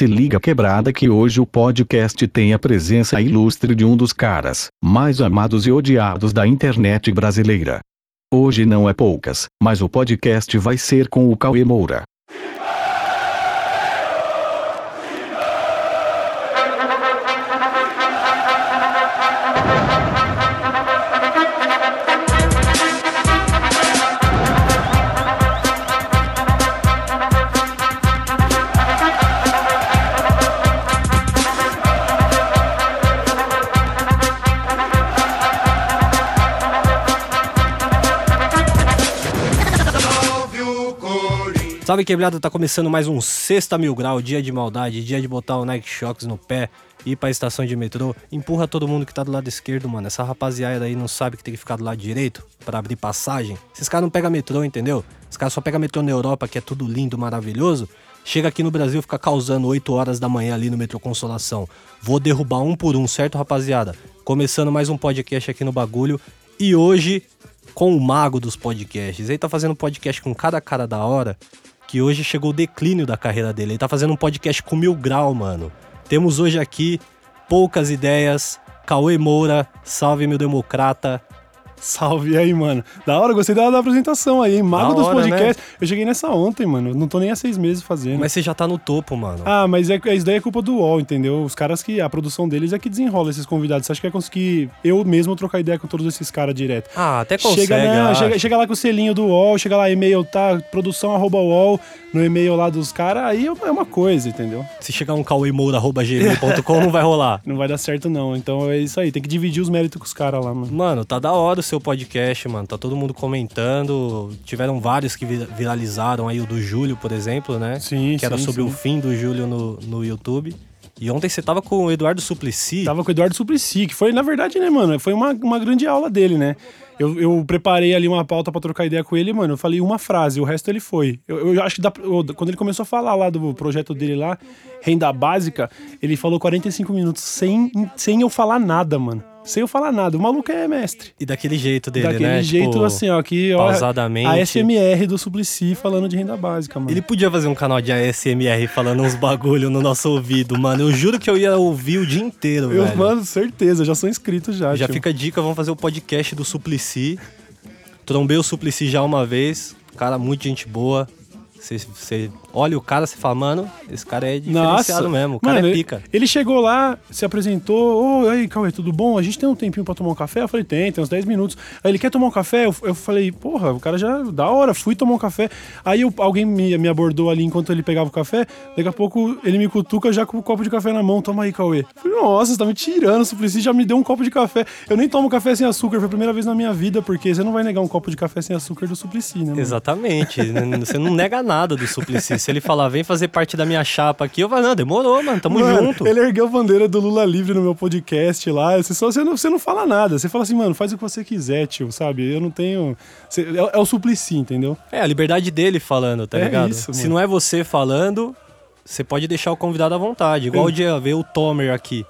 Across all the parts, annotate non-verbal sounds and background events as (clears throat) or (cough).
Se liga quebrada que hoje o podcast tem a presença ilustre de um dos caras mais amados e odiados da internet brasileira. Hoje não é poucas, mas o podcast vai ser com o Cauê Moura. Salve quebrada, tá começando mais um Sexta Mil Grau, dia de maldade, dia de botar o Nike Shox no pé, ir pra estação de metrô, empurra todo mundo que tá do lado esquerdo, mano. Essa rapaziada aí não sabe que tem que ficar do lado direito para abrir passagem. Esses caras não pegam metrô, entendeu? Os caras só pegam metrô na Europa, que é tudo lindo, maravilhoso. Chega aqui no Brasil, fica causando 8 horas da manhã ali no metrô Consolação. Vou derrubar um por um, certo, rapaziada? Começando mais um podcast aqui no bagulho. E hoje, com o mago dos podcasts. Ele tá fazendo podcast com cada cara da hora que hoje chegou o declínio da carreira dele. Ele tá fazendo um podcast com mil grau, mano. Temos hoje aqui poucas ideias. Cauê Moura, salve meu democrata. Salve aí, mano. Da hora, gostei da, da apresentação aí, hein? Mago Da dos hora, podcasts. Eu cheguei nessa ontem, mano. Não tô nem há seis meses fazendo. Mas você já tá no topo, mano. Ah, mas é, isso daí é culpa do UOL, entendeu? Os caras que. A produção deles é que desenrola esses convidados. Você acha que vai conseguir eu mesmo trocar ideia com todos esses caras direto? Ah, até consegue, Chega, não, acho. chega, chega lá com o selinho do UOL, chega lá, e-mail, tá? Produção arroba UOL, no e-mail lá dos caras, aí é uma coisa, entendeu? Se chegar um cauemoura.gmail.com não vai rolar. (laughs) Não vai dar certo, não. Então é isso aí, tem que dividir os méritos com os caras lá, mano. Mano, tá da hora o seu podcast, mano. Tá todo mundo comentando. Tiveram vários que vi- viralizaram aí, o do Júlio, por exemplo, né? Sim, Que era sim, sobre sim. o fim do Júlio no, no YouTube. E ontem você tava com o Eduardo Suplicy. Tava com o Eduardo Suplicy, que foi, na verdade, né, mano, foi uma, uma grande aula dele, né? Eu, eu preparei ali uma pauta pra trocar ideia com ele, mano. Eu falei uma frase, o resto ele foi. Eu, eu acho que dá, eu- quando ele começou a falar lá do projeto dele lá, renda básica, ele falou 45 minutos sem, sem eu falar nada, mano. Sem eu falar nada. O maluco é mestre. E daquele jeito dele, Daquele né? jeito Tipo, assim, ó, que ó, pausadamente. a SMR do Suplicy falando de renda básica, mano. Ele podia fazer um canal de ASMR falando uns bagulho no nosso ouvido, mano. Eu juro que eu ia ouvir o dia inteiro, eu, velho. mano, certeza, já sou inscrito já. Já tio. fica a dica, vamos fazer o podcast do Suplicy. Trombei o Suplicy já uma vez. Cara, muito gente boa. Você- Você olha o cara e fala, mano, esse cara é diferenciado mesmo. O cara Mano, é ele- pica. Ele chegou lá, se apresentou. Aí, Cauê, tudo bom? A gente tem um tempinho pra tomar um café? Eu falei, tem, tem uns 10 minutos. Aí ele quer tomar um café? Eu, eu falei, porra, o cara já, da hora, fui tomar um café. Aí eu- alguém me, me abordou ali enquanto ele pegava o café. Daqui a pouco ele me cutuca já com o copo de café na mão. Toma aí, Cauê. Eu falei, nossa, você tá me tirando. O Suplicy já me deu um copo de café. Eu nem tomo café sem açúcar, foi a primeira vez na minha vida, porque você não vai negar um copo de café sem açúcar do Suplicy, né? mano? Exatamente. (laughs) Você não nega nada do Suplicy. Se ele falar, vem fazer parte da minha chapa aqui, eu falo, não, demorou, mano, tamo Mano, junto. Ele ergueu a bandeira do Lula livre no meu podcast lá. Você, só, você, não, você não fala nada. Você fala assim, mano, faz o que você quiser, tio, sabe? Eu não tenho. você- é, é o suplici, entendeu? É, a liberdade dele falando, tá É ligado? isso, Se não é você falando, você pode deixar o convidado à vontade. Igual o dia veio o Tomer aqui.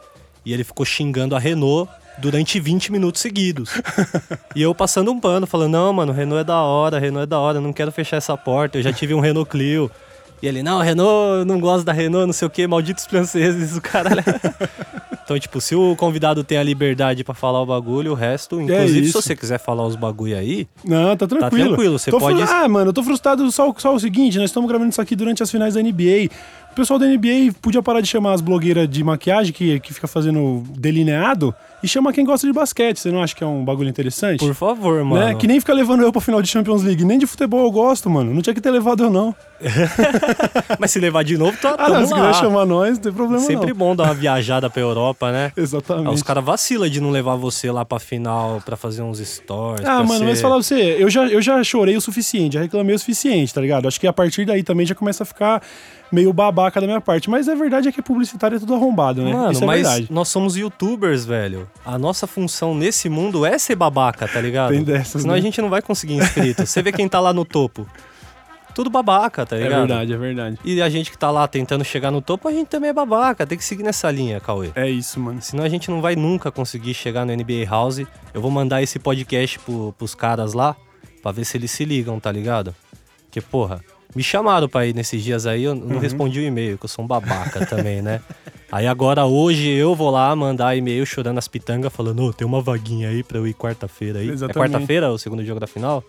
E ele ficou xingando a Renault durante 20 minutos seguidos. e eu passando um pano, falando, não, mano, Renault é da hora, Renault é da hora, não quero fechar essa porta, eu já tive um Renault Clio. E ele, não, Renault, não gosto da Renault, não sei o que, malditos franceses, o caralho. (laughs) então, tipo, se o convidado tem a liberdade pra falar o bagulho, o resto, inclusive, se É isso. você quiser falar os bagulho aí, Não, tá tranquilo. tranquilo, você Tô pode- Ah, mano, eu tô frustrado só, só o seguinte: nós estamos gravando isso aqui durante as finais da NBA. O pessoal da NBA podia parar de chamar as blogueiras de maquiagem que, que fica fazendo delineado e chama quem gosta de basquete. Você não acha que é um bagulho interessante? por favor, mano. Né? Que nem fica levando eu pra final de Champions League. Nem de futebol eu gosto, mano. Não tinha que ter levado eu, não. (laughs) Mas se levar de novo, tá, Ah, não, se quiser chamar nós, não tem problema Sempre não. bom dar uma viajada pra Europa, né? (laughs) Exatamente. Ah, os caras vacilam de não levar você lá pra final pra fazer uns stories. Ah, mano, ser- mas falar pra você, eu já, eu já chorei o suficiente, já reclamei o suficiente, tá ligado? Acho que a partir daí também já começa a ficar meio babaca da minha parte. Mas a verdade é que publicitário é tudo arrombado, né? Mano, Isso é mas verdade. nós somos youtubers, velho. A nossa função nesse mundo é ser babaca, tá ligado? Tem dessas, Senão né? a gente não vai conseguir inscrito. você vê quem tá lá no topo. Tudo babaca, tá É ligado? verdade, é verdade. E a gente que tá lá tentando chegar no topo, a gente também é babaca. Tem que seguir nessa linha, Cauê. É isso, mano. Senão a gente não vai nunca conseguir chegar no NBA House. Eu vou mandar esse podcast pro, pros caras lá pra ver se eles se ligam, tá ligado? Porque, porra, Me chamaram pra ir nesses dias aí, eu não respondi o e-mail, que eu sou um babaca (laughs) também, né? Aí agora hoje eu vou lá mandar e-mail chorando as pitangas, falando, ô, tem uma vaguinha aí pra eu ir quarta-feira aí. Exatamente. É quarta-feira o segundo jogo da final?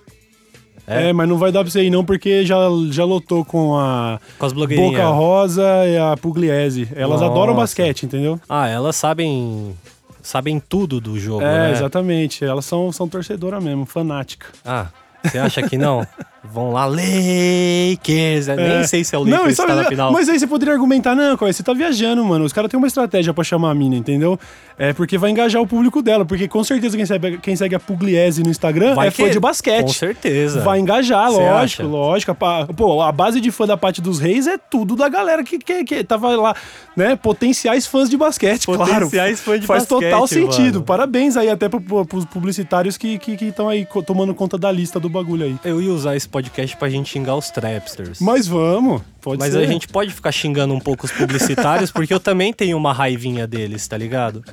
É. mas não vai dar pra você ir não, porque já, já lotou com a Com as. Boca Rosa e a Pugliese. Elas Nossa. adoram basquete, entendeu? Ah, elas sabem. Sabem tudo do jogo, É, né? exatamente. Elas são, são torcedoras mesmo, fanática. Ah, você acha que não? (laughs) Vão lá, Lakers. É, Nem sei se é o Não, Lakers e que tá na final. Mas aí você poderia argumentar, não, Cauê, você tá viajando, mano. Os caras têm uma estratégia pra chamar a mina, entendeu? É porque vai engajar o público dela. Porque com certeza quem segue, quem segue a Pugliese no Instagram Vai é fã que- de basquete. Com certeza. Vai engajar, Você lógico, acha? lógico. Pô, a base de fã da parte dos reis é tudo da galera que, que, que tava lá, né? Potenciais fãs de basquete, Potenciais claro. fãs de Faz basquete, total sentido. mano. Parabéns aí até pro, pro, pros publicitários que estão que, estão aí tomando conta da lista do bagulho aí. Eu ia usar esse podcast pra gente xingar os trapsters. Mas vamos, pode Mas ser. a gente pode ficar xingando um pouco os publicitários, porque eu também tenho uma raivinha deles, tá ligado?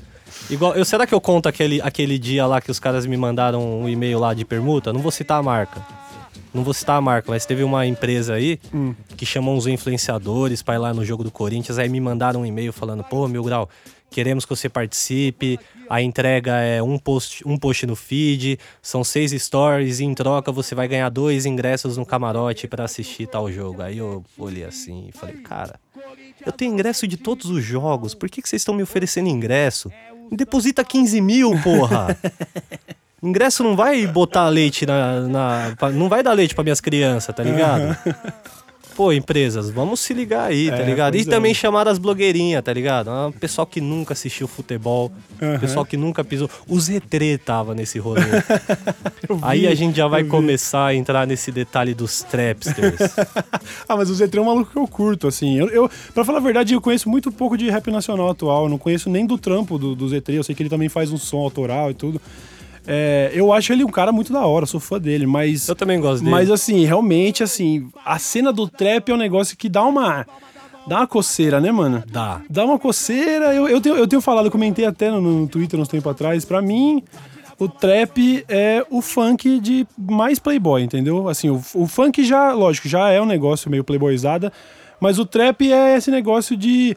Igual, eu, será que eu conto aquele, aquele dia lá que os caras me mandaram um e-mail lá de permuta? Não vou citar a marca. Não vou citar a marca, mas teve uma empresa aí Hum. que chamou uns influenciadores pra ir lá no jogo do Corinthians, aí me mandaram um e-mail falando, pô, Mil Grau, queremos que você participe, a entrega é um post, um post no feed, são seis stories e em troca você vai ganhar dois ingressos no camarote pra assistir tal jogo. Aí eu olhei assim e falei, cara, eu tenho ingresso de todos os jogos, por que, que vocês estão me oferecendo ingresso? Me deposita 15 mil, porra! (laughs) Ingresso não vai botar leite na. na- não vai dar leite pra minhas crianças, tá ligado? (laughs) Pô, empresas, vamos se ligar aí, tá É, ligado? E é. também chamar as blogueirinhas, tá ligado? Ah, pessoal que nunca assistiu futebol, pessoal que nunca pisou. O Z3 tava nesse rolê. (laughs) aí a gente já vai começar a entrar nesse detalhe dos trapsters. (laughs) Ah, mas o Z3 é um maluco que eu curto, assim. Eu, eu, pra falar a verdade, eu conheço muito pouco de rap nacional atual. Eu não conheço nem do trampo do, do Z3. Eu sei que ele também faz um som autoral e tudo. É, eu acho ele um cara muito da hora, sou fã dele, mas. Eu também gosto dele. Mas assim, realmente, assim, a cena do trap é um negócio que dá uma. Dá uma coceira, né, mano? Dá. Dá uma coceira. Eu, eu, tenho, eu tenho falado, eu comentei até no, no Twitter uns tempos atrás. Pra mim, o trap é o funk de mais playboy, entendeu? Assim, o, o funk já, lógico, já é um negócio meio playboyzada. Mas o trap é esse negócio de.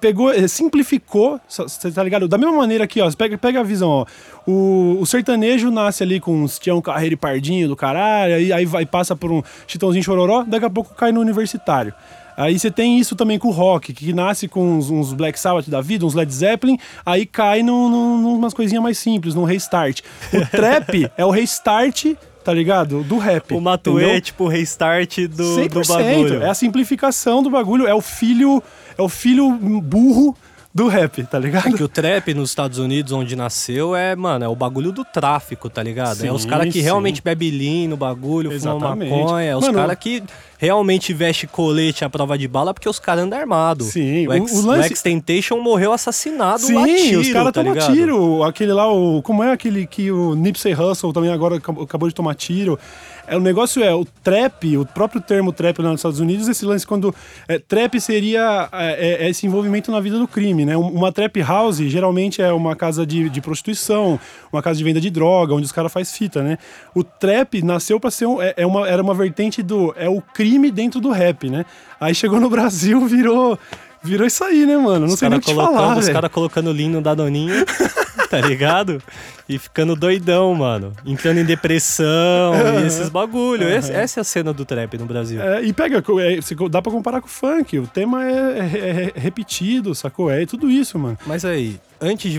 Pegou, eh, simplificou, você tá ligado? Da mesma maneira aqui, ó, pega, pega a visão, ó. O, o sertanejo nasce ali com uns Tião Carreiro e Pardinho do caralho, aí, aí vai, passa por um Chitãozinho Chororó, daqui a pouco cai no universitário. Aí você tem isso também com o rock, que nasce com uns, uns Black Sabbath da vida, uns Led Zeppelin, aí cai num, num, numas coisinhas mais simples, num restart. O (laughs) trap é o restart, tá ligado? Do rap. O Matuê é tipo o restart do, do 100%. bagulho. É a simplificação do bagulho, é o filho, é o filho burro do rap, tá ligado? É que o trap nos Estados Unidos, onde nasceu, é, mano, é o bagulho do tráfico, tá ligado? é os Sim, caras que sim. realmente bebem lean no bagulho, fumam Exatamente. maconha, é os caras que realmente veste colete à prova de bala porque os caras andam armados. Sim, o, ex, o lance- o Ex-Temptation morreu assassinado Sim, a tiro, os caras tá tomam tiro. Aquele lá, o, como é aquele que o Nipsey Hussle também agora acabou de tomar tiro. É, o negócio é, o trap, o próprio termo trap lá nos Estados Unidos, esse lance quando... é, trap seria é, é esse envolvimento na vida do crime, né? Um- Uma trap house geralmente é uma casa de, de prostituição, uma casa de venda de droga, onde os caras fazem fita, né? O trap nasceu pra ser um, é, é uma, era uma vertente do... É o crime dentro do rap, né? Aí chegou no Brasil, virou... Virou isso aí, né, mano? Não Os sei nem caras o que falar, os velho. cara colocando lean no Danoninho, (laughs) tá ligado? E ficando doidão, mano. Entrando em depressão e esses bagulho. Esse- essa é a cena do trap no Brasil. É, e pega, é, dá pra comparar com o funk. O tema é, é- é repetido, sacou? É tudo isso, mano. Mas aí, antes de,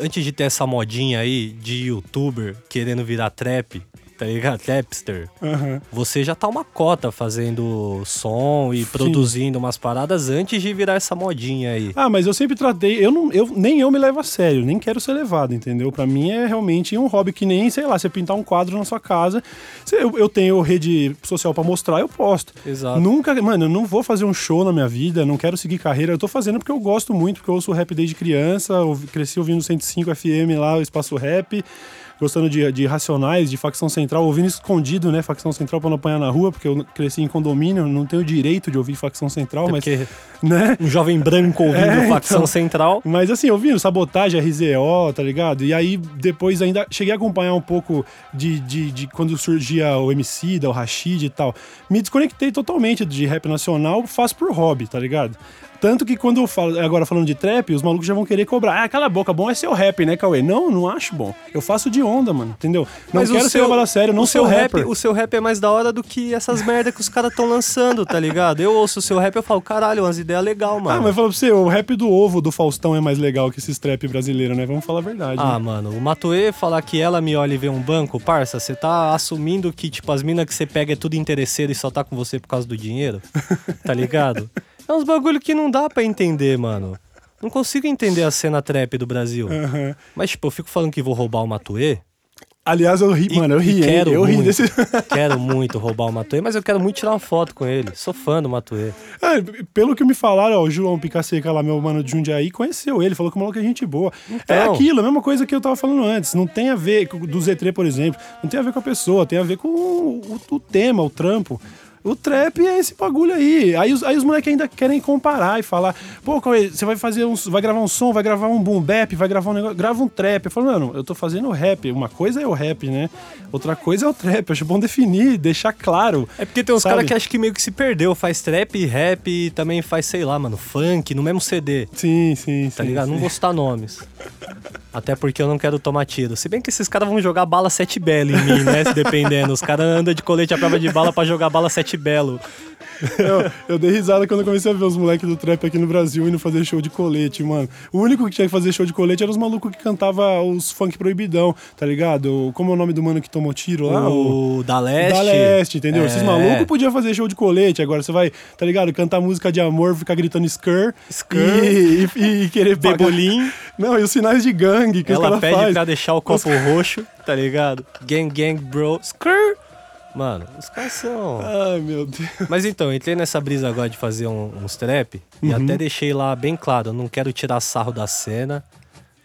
antes de ter essa modinha aí de youtuber querendo virar trap, tá ligado? Trapster, Aham. você já tá uma cota fazendo som e produzindo umas paradas antes de virar essa modinha aí. Ah, mas eu sempre tratei. Eu não, eu, nem eu me levo a sério, nem quero ser levado, entendeu? Pra mim é realmente um hobby que nem, sei lá, você pintar um quadro na sua casa. Eu, eu tenho rede social pra mostrar, eu posto. Exato. Nunca, mano, eu não vou fazer um show na minha vida, não quero seguir carreira. Eu tô fazendo porque eu gosto muito, porque eu ouço rap desde criança, ouvi- cresci ouvindo 105 FM lá, o Espaço Rap. Gostando de, de Racionais, de Facção Central, ouvindo escondido, né? Facção Central pra não apanhar na rua, porque eu cresci em condomínio, não tenho direito de ouvir Facção Central, Até mas. porque Né? um jovem branco ouvindo (laughs) É, facção então. central. Mas assim, ouvindo Sabotagem, RZO, tá ligado? E aí depois ainda cheguei a acompanhar um pouco de, de, de quando surgia o MC, da o Rashid e tal. Me desconectei totalmente de rap nacional, faço por hobby, tá ligado? Tanto que quando eu falo, agora falando de trap, os malucos já vão querer cobrar. Ah, cala a boca, bom é seu rap, né, Cauê? Não, não acho bom. Eu faço de onda, mano, entendeu? Não Mas quero ser seu- levado a sério, não seu rap, rapper. O seu rap é mais da hora do que essas merda que os caras estão lançando, tá ligado? Eu ouço o seu rap e eu falo, caralho, umas ideias legais, Ah, mano. mas fala pra você, o rap do ovo do Faustão é mais legal que esses trap brasileiros, né? Vamos falar a verdade. Ah, né? mano, o Matoê falar que ela me olha e vê um banco, parça, você tá assumindo que, tipo, as minas que você pega é tudo interesseiro e só tá com você por causa do dinheiro? Tá ligado? (laughs) É uns bagulho que não dá pra entender, mano. Não consigo entender a cena trap do Brasil. Aham. Mas, tipo, eu fico falando que vou roubar o Matoê. Aliás, eu ri, E- mano, eu ri, quero Eu ri muito. desse. (laughs) Quero muito roubar o Matoê, mas eu quero muito tirar uma foto com ele. Sou fã do Matoê. É, pelo que me falaram, ó, o João Picaseca lá, meu mano de Jundiaí, conheceu ele, falou que o maluco é gente boa. É Então. aquilo, a mesma coisa que eu tava falando antes. Não tem a ver com do Z3, por exemplo, não tem a ver com a pessoa, tem a ver com o, o tema, o trampo. O trap é esse bagulho aí. Aí os, aí os moleques ainda querem comparar e falar: pô, você vai fazer um. Vai gravar um som, vai gravar um boom bap, vai gravar um negócio. Grava um trap. Eu falo, mano, eu tô fazendo rap. Uma coisa é o rap, né? Outra coisa é o trap. Eu acho bom definir, deixar claro. É porque tem uns caras que acham que meio que se perdeu. Faz trap, rap e também faz, sei lá, mano, funk no mesmo CD. Sim, sim, sim. Tá ligado? sim. Não vou citar nomes. (laughs) Até porque eu não quero tomar tiro. Se bem que esses caras vão jogar bala 7 belo em mim, né? Se dependendo. Os caras andam de colete à prova de bala pra jogar bala 7 belo. Eu, eu dei risada quando eu comecei a ver os moleques do trap aqui no Brasil indo fazer show de colete, mano. O único que tinha que fazer show de colete eram os malucos que cantava os funk proibidão, tá ligado? Como é o nome do mano que tomou tiro lá? o da Leste. Da Leste, entendeu? Esses É. malucos podiam fazer show de colete. Agora você vai, tá ligado? Cantar música de amor, ficar gritando skr. Skr. E, e, e querer Bebolim. Não, e os sinais de gangue que os Ela caras pede fazem. pra deixar o copo roxo, tá ligado? Gang, gang, bro. Skrr. Mano, os caras são. Ai, meu Deus. Mas então, eu entrei nessa brisa agora de fazer um- uns trap e até deixei lá bem claro, eu não quero tirar sarro da cena,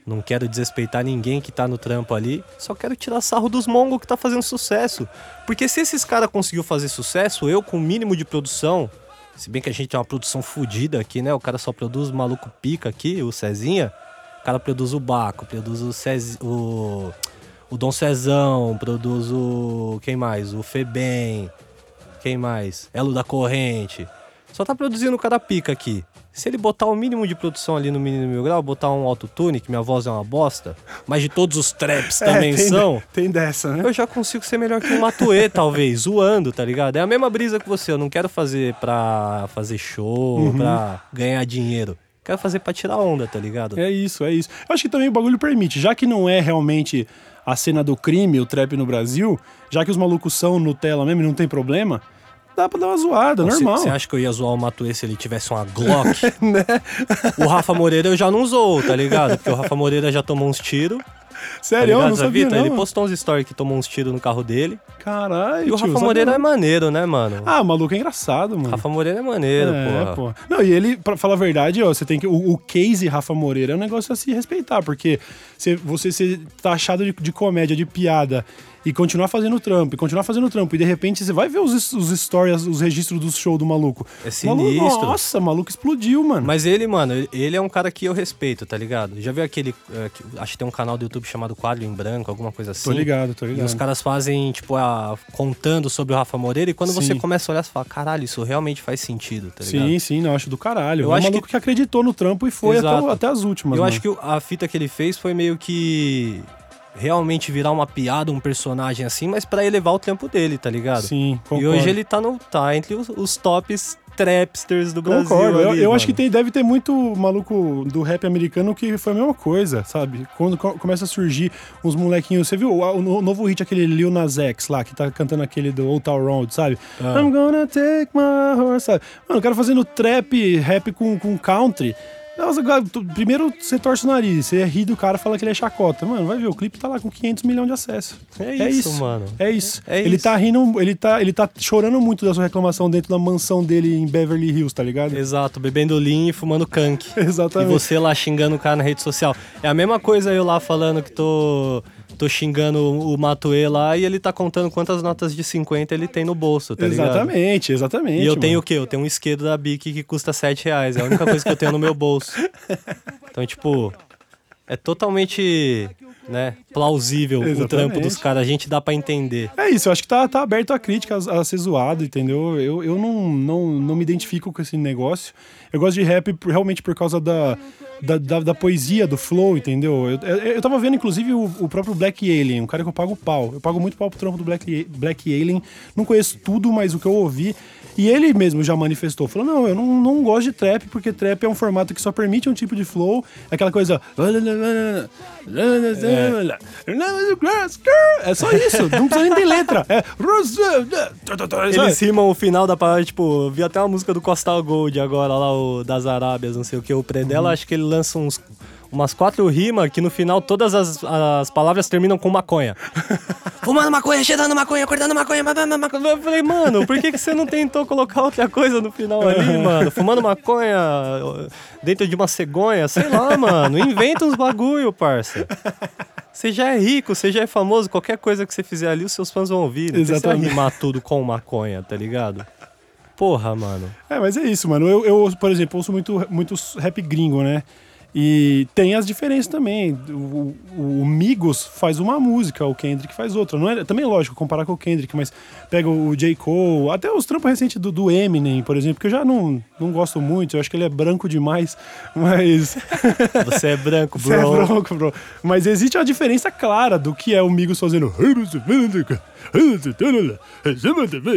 não quero desrespeitar ninguém que tá no trampo ali, só quero tirar sarro dos mongos que tá fazendo sucesso. Porque se esses caras conseguiu fazer sucesso, eu com o mínimo de produção, se bem que a gente tem uma produção fodida aqui, né? O cara só produz maluco pica aqui, o Cezinha. O cara produz o Baco, produz o Cez... o o Dom Cezão, produz o quem mais? O Febem. Quem mais? Elo da Corrente. Só tá produzindo o cara pica aqui. Se ele botar o mínimo de produção ali no mínimo mil grau, botar um autotune, que minha voz é uma bosta, mas de todos os traps (laughs) também É, tem, são, Tem dessa, né? eu já consigo ser melhor que um Matuê, (laughs) talvez, zoando, tá ligado? É a mesma brisa que você, eu não quero fazer pra fazer show, Uhum. pra ganhar dinheiro. Quero fazer pra tirar onda, tá ligado? É isso, é isso. Eu acho que também o bagulho permite, já que não é realmente a cena do crime, o trap no Brasil, já que os malucos são Nutella mesmo e não tem problema, dá pra dar uma zoada, normal. Você acha que eu ia zoar o Matuê se ele tivesse uma Glock? Né? (laughs) O Rafa Moreira eu já não zoo, tá ligado? Porque o Rafa Moreira já tomou uns tiros. Tá Sério, eu ligado, não sabia não. Ele postou uns stories que tomou uns tiros no carro dele. Caralho, E o Rafa Moreira é maneiro, né, mano? Ah, o maluco é engraçado, mano. Rafa Moreira é maneiro, é, pô. Não, e ele, pra falar a verdade, ó, você tem que. O, o case Rafa Moreira é um negócio a se respeitar, porque você, você ser taxado de, de comédia, de piada, e continuar fazendo trampo, e continuar fazendo trampo, e de repente você vai ver os, os stories, os registros do show do maluco. É O maluco, sinistro. nossa, o maluco explodiu, mano. Mas ele, mano, ele- é um cara que eu respeito, tá ligado? Já viu aquele. é, que- acho que tem um canal do YouTube chamado Quadro em Branco, alguma coisa assim. Tô ligado, tô E ligado. os caras fazem, tipo, a, contando sobre o Rafa Moreira, e quando você Sim. começa a olhar, você fala, caralho, isso realmente faz sentido, tá ligado? Sim, sim, não, eu acho do caralho. Eu é um acho maluco que... acreditou no trampo e foi até, o- até as últimas. Eu mano. acho que o- a fita que ele fez foi meio que realmente virar uma piada, um personagem assim, mas pra elevar o tempo dele, tá ligado? Sim, E concordo. hoje ele tá, no, tá entre os, os tops trapsters do Brasil. Concordo. Eu, ali, eu acho que tem, deve ter muito maluco do rap americano que foi a mesma coisa, sabe? Quando co- começa a surgir uns molequinhos. Você viu o, o no- novo hit, aquele Lil Nas X lá, que tá cantando aquele do Old Town Road, sabe? I'm gonna take my horse, sabe? Mano, o cara fazendo trap, rap com, com country. Nossa, primeiro você torce o nariz, você ri do cara fala que ele é chacota. Mano, vai ver, o clipe tá lá com 500 milhões de acessos. É isso, mano. É isso. É ele isso. tá rindo, ele tá, ele tá chorando muito da sua reclamação dentro da mansão dele em Beverly Hills, tá ligado? Exato, bebendo lean e fumando kank. (laughs) E Exatamente. você lá xingando o cara na rede social. É a mesma coisa eu lá falando que tô, tô xingando o Matuê lá e ele tá contando quantas notas de 50 ele tem no bolso, tá ligado? exatamente, exatamente. E eu tenho mano. o quê? Eu tenho um isqueiro da Bic que custa 7 reais. É a única coisa que eu tenho no meu bolso. Então, tipo, é totalmente né, plausível o Exatamente. trampo dos caras. A gente dá pra entender. É isso, eu acho que tá, tá aberto a crítica, a, a ser zoado, entendeu? Eu, eu não, não, não me identifico com esse negócio. Eu gosto de rap por- realmente por causa da, da, da, da poesia, do flow, entendeu? Eu, eu, eu tava vendo, inclusive, o, o próprio Black Alien, um cara que eu pago pau. Eu pago muito pau pro trampo do Black, Black Alien. Não conheço tudo, mas o que eu ouvi. E ele mesmo já manifestou, falou: não, eu não, não gosto de trap, porque trap é um formato que só permite um tipo de flow, aquela coisa. É só isso, não precisa nem ter letra. É. Eles rimam o final da parada, tipo, vi até uma música do Costa Gold agora, lá, o das Arábias, não sei o que. O Predella, acho que ele lança uns, umas quatro rimas que no final todas as, as palavras terminam com maconha. (laughs) Fumando maconha, cheirando maconha, acordando maconha, maconha. Eu falei, mano, por que, que você não tentou colocar outra coisa no final ali, (laughs) mano? Fumando maconha dentro de uma cegonha, sei lá, mano. Inventa uns bagulho, parça. Você já é rico, você já é famoso, qualquer coisa que você fizer ali, os seus fãs vão ouvir. Não Exatamente. rimar tudo com maconha, tá ligado? Porra, mano. É, mas é isso, mano. Eu, eu por exemplo, ouço muito, muito rap gringo, né? E tem as diferenças também. O, o, o Migos faz uma música, o Kendrick faz outra. Não é, também é lógico comparar com o Kendrick, mas pega o J. Cole, até os trampos recentes do, do Eminem, por exemplo, que eu já não, não gosto muito. Eu acho que ele é branco demais, (laughs) mas. (laughs) Você é branco, Você é bro. branco, bro. Mas existe uma diferença clara do que é o Migos fazendo.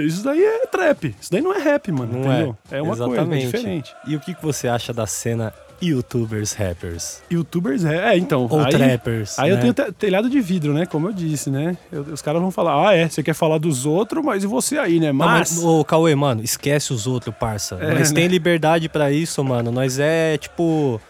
Isso daí é trap. Isso daí não é rap, mano. Não entendeu? é. É uma coisa, é Exatamente. diferente. E o que você acha da cena youtubers rappers? Youtubers é, é, então. Ou aí, trappers, Aí né? eu tenho te- telhado de vidro, né? Como eu disse, né? Eu- os caras vão falar, ah, é, você quer falar dos outros, mas e você aí, né? Não, Mas. mas, ô, Cauê, mano, esquece os outros, parça. É, nós né? tem liberdade pra isso, mano. Nós é, tipo...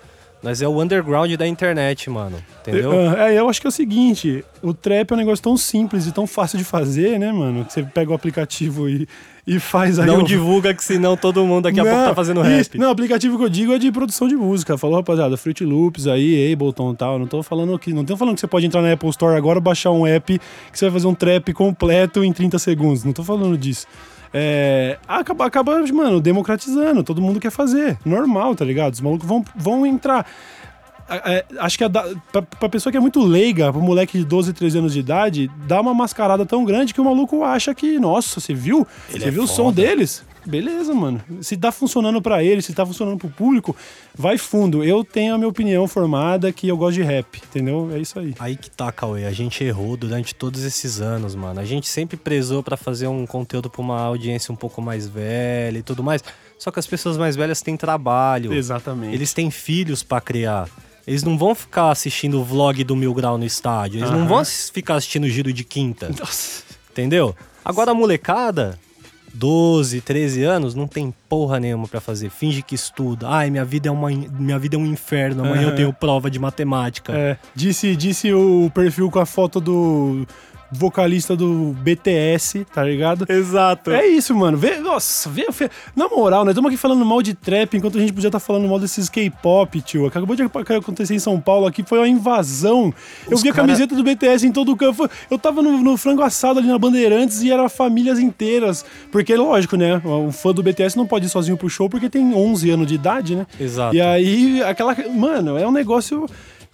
Nós é o underground da internet, mano. Entendeu? É, eu acho que é o seguinte, o trap é um negócio tão simples e tão fácil de fazer, né, mano? Que você pega o aplicativo e, e faz aí. Não divulga que senão todo mundo daqui a Não, pouco tá fazendo isso. rap. Não, o aplicativo que eu digo é de produção de música. Falou, rapaziada, Fruit Loops aí, Ableton e tal. Não tô falando que. Não tô falando que você pode entrar na Apple Store agora, baixar um app que você vai fazer um trap completo em 30 segundos. Não tô falando disso. É, acaba, acaba, mano, democratizando. Todo mundo quer fazer. Normal, tá ligado? Os malucos vão, vão entrar. É, acho que a da, pra, pra pessoa que é muito leiga, pro moleque de 12, 13 anos de idade, dá uma mascarada tão grande que o maluco acha que, nossa, você viu? Ele você é viu o som foda. deles? Beleza, mano. Se tá funcionando pra ele, se tá funcionando pro público, vai fundo. Eu tenho a minha opinião formada que eu gosto de rap, entendeu? É isso aí. Aí que tá, Cauê. A gente errou durante todos esses anos, mano. A gente sempre prezou pra fazer um conteúdo pra uma audiência um pouco mais velha e tudo mais. Só que as pessoas mais velhas têm trabalho. Exatamente. Eles têm filhos pra criar. Eles não vão ficar assistindo o vlog do Mil Grau no estádio. Eles não Aham. vão ficar assistindo o giro de quinta. Nossa. Entendeu? Agora a molecada, 12, 13 anos, não tem porra nenhuma pra fazer. Finge que estuda. Ai, minha vida é, uma, in- minha vida é um inferno. Amanhã eu Aham. tenho prova de matemática. É, disse, disse o perfil com a foto do vocalista do BTS, tá ligado? Exato. É isso, mano. Vê, nossa, vê, vê- Na moral, nós estamos aqui falando mal de trap, enquanto a gente podia estar falando mal desses K-pop, tio. Acabou de acontecer em São Paulo aqui, foi uma invasão. eu Os vi a cara- camiseta do BTS em todo o campo. Eu tava no, no frango assado ali na Bandeirantes e era famílias inteiras. Porque, lógico, né? Um fã do BTS não pode ir sozinho pro show porque tem 11 anos de idade, né? Exato. E aí, aquela. Mano, é um negócio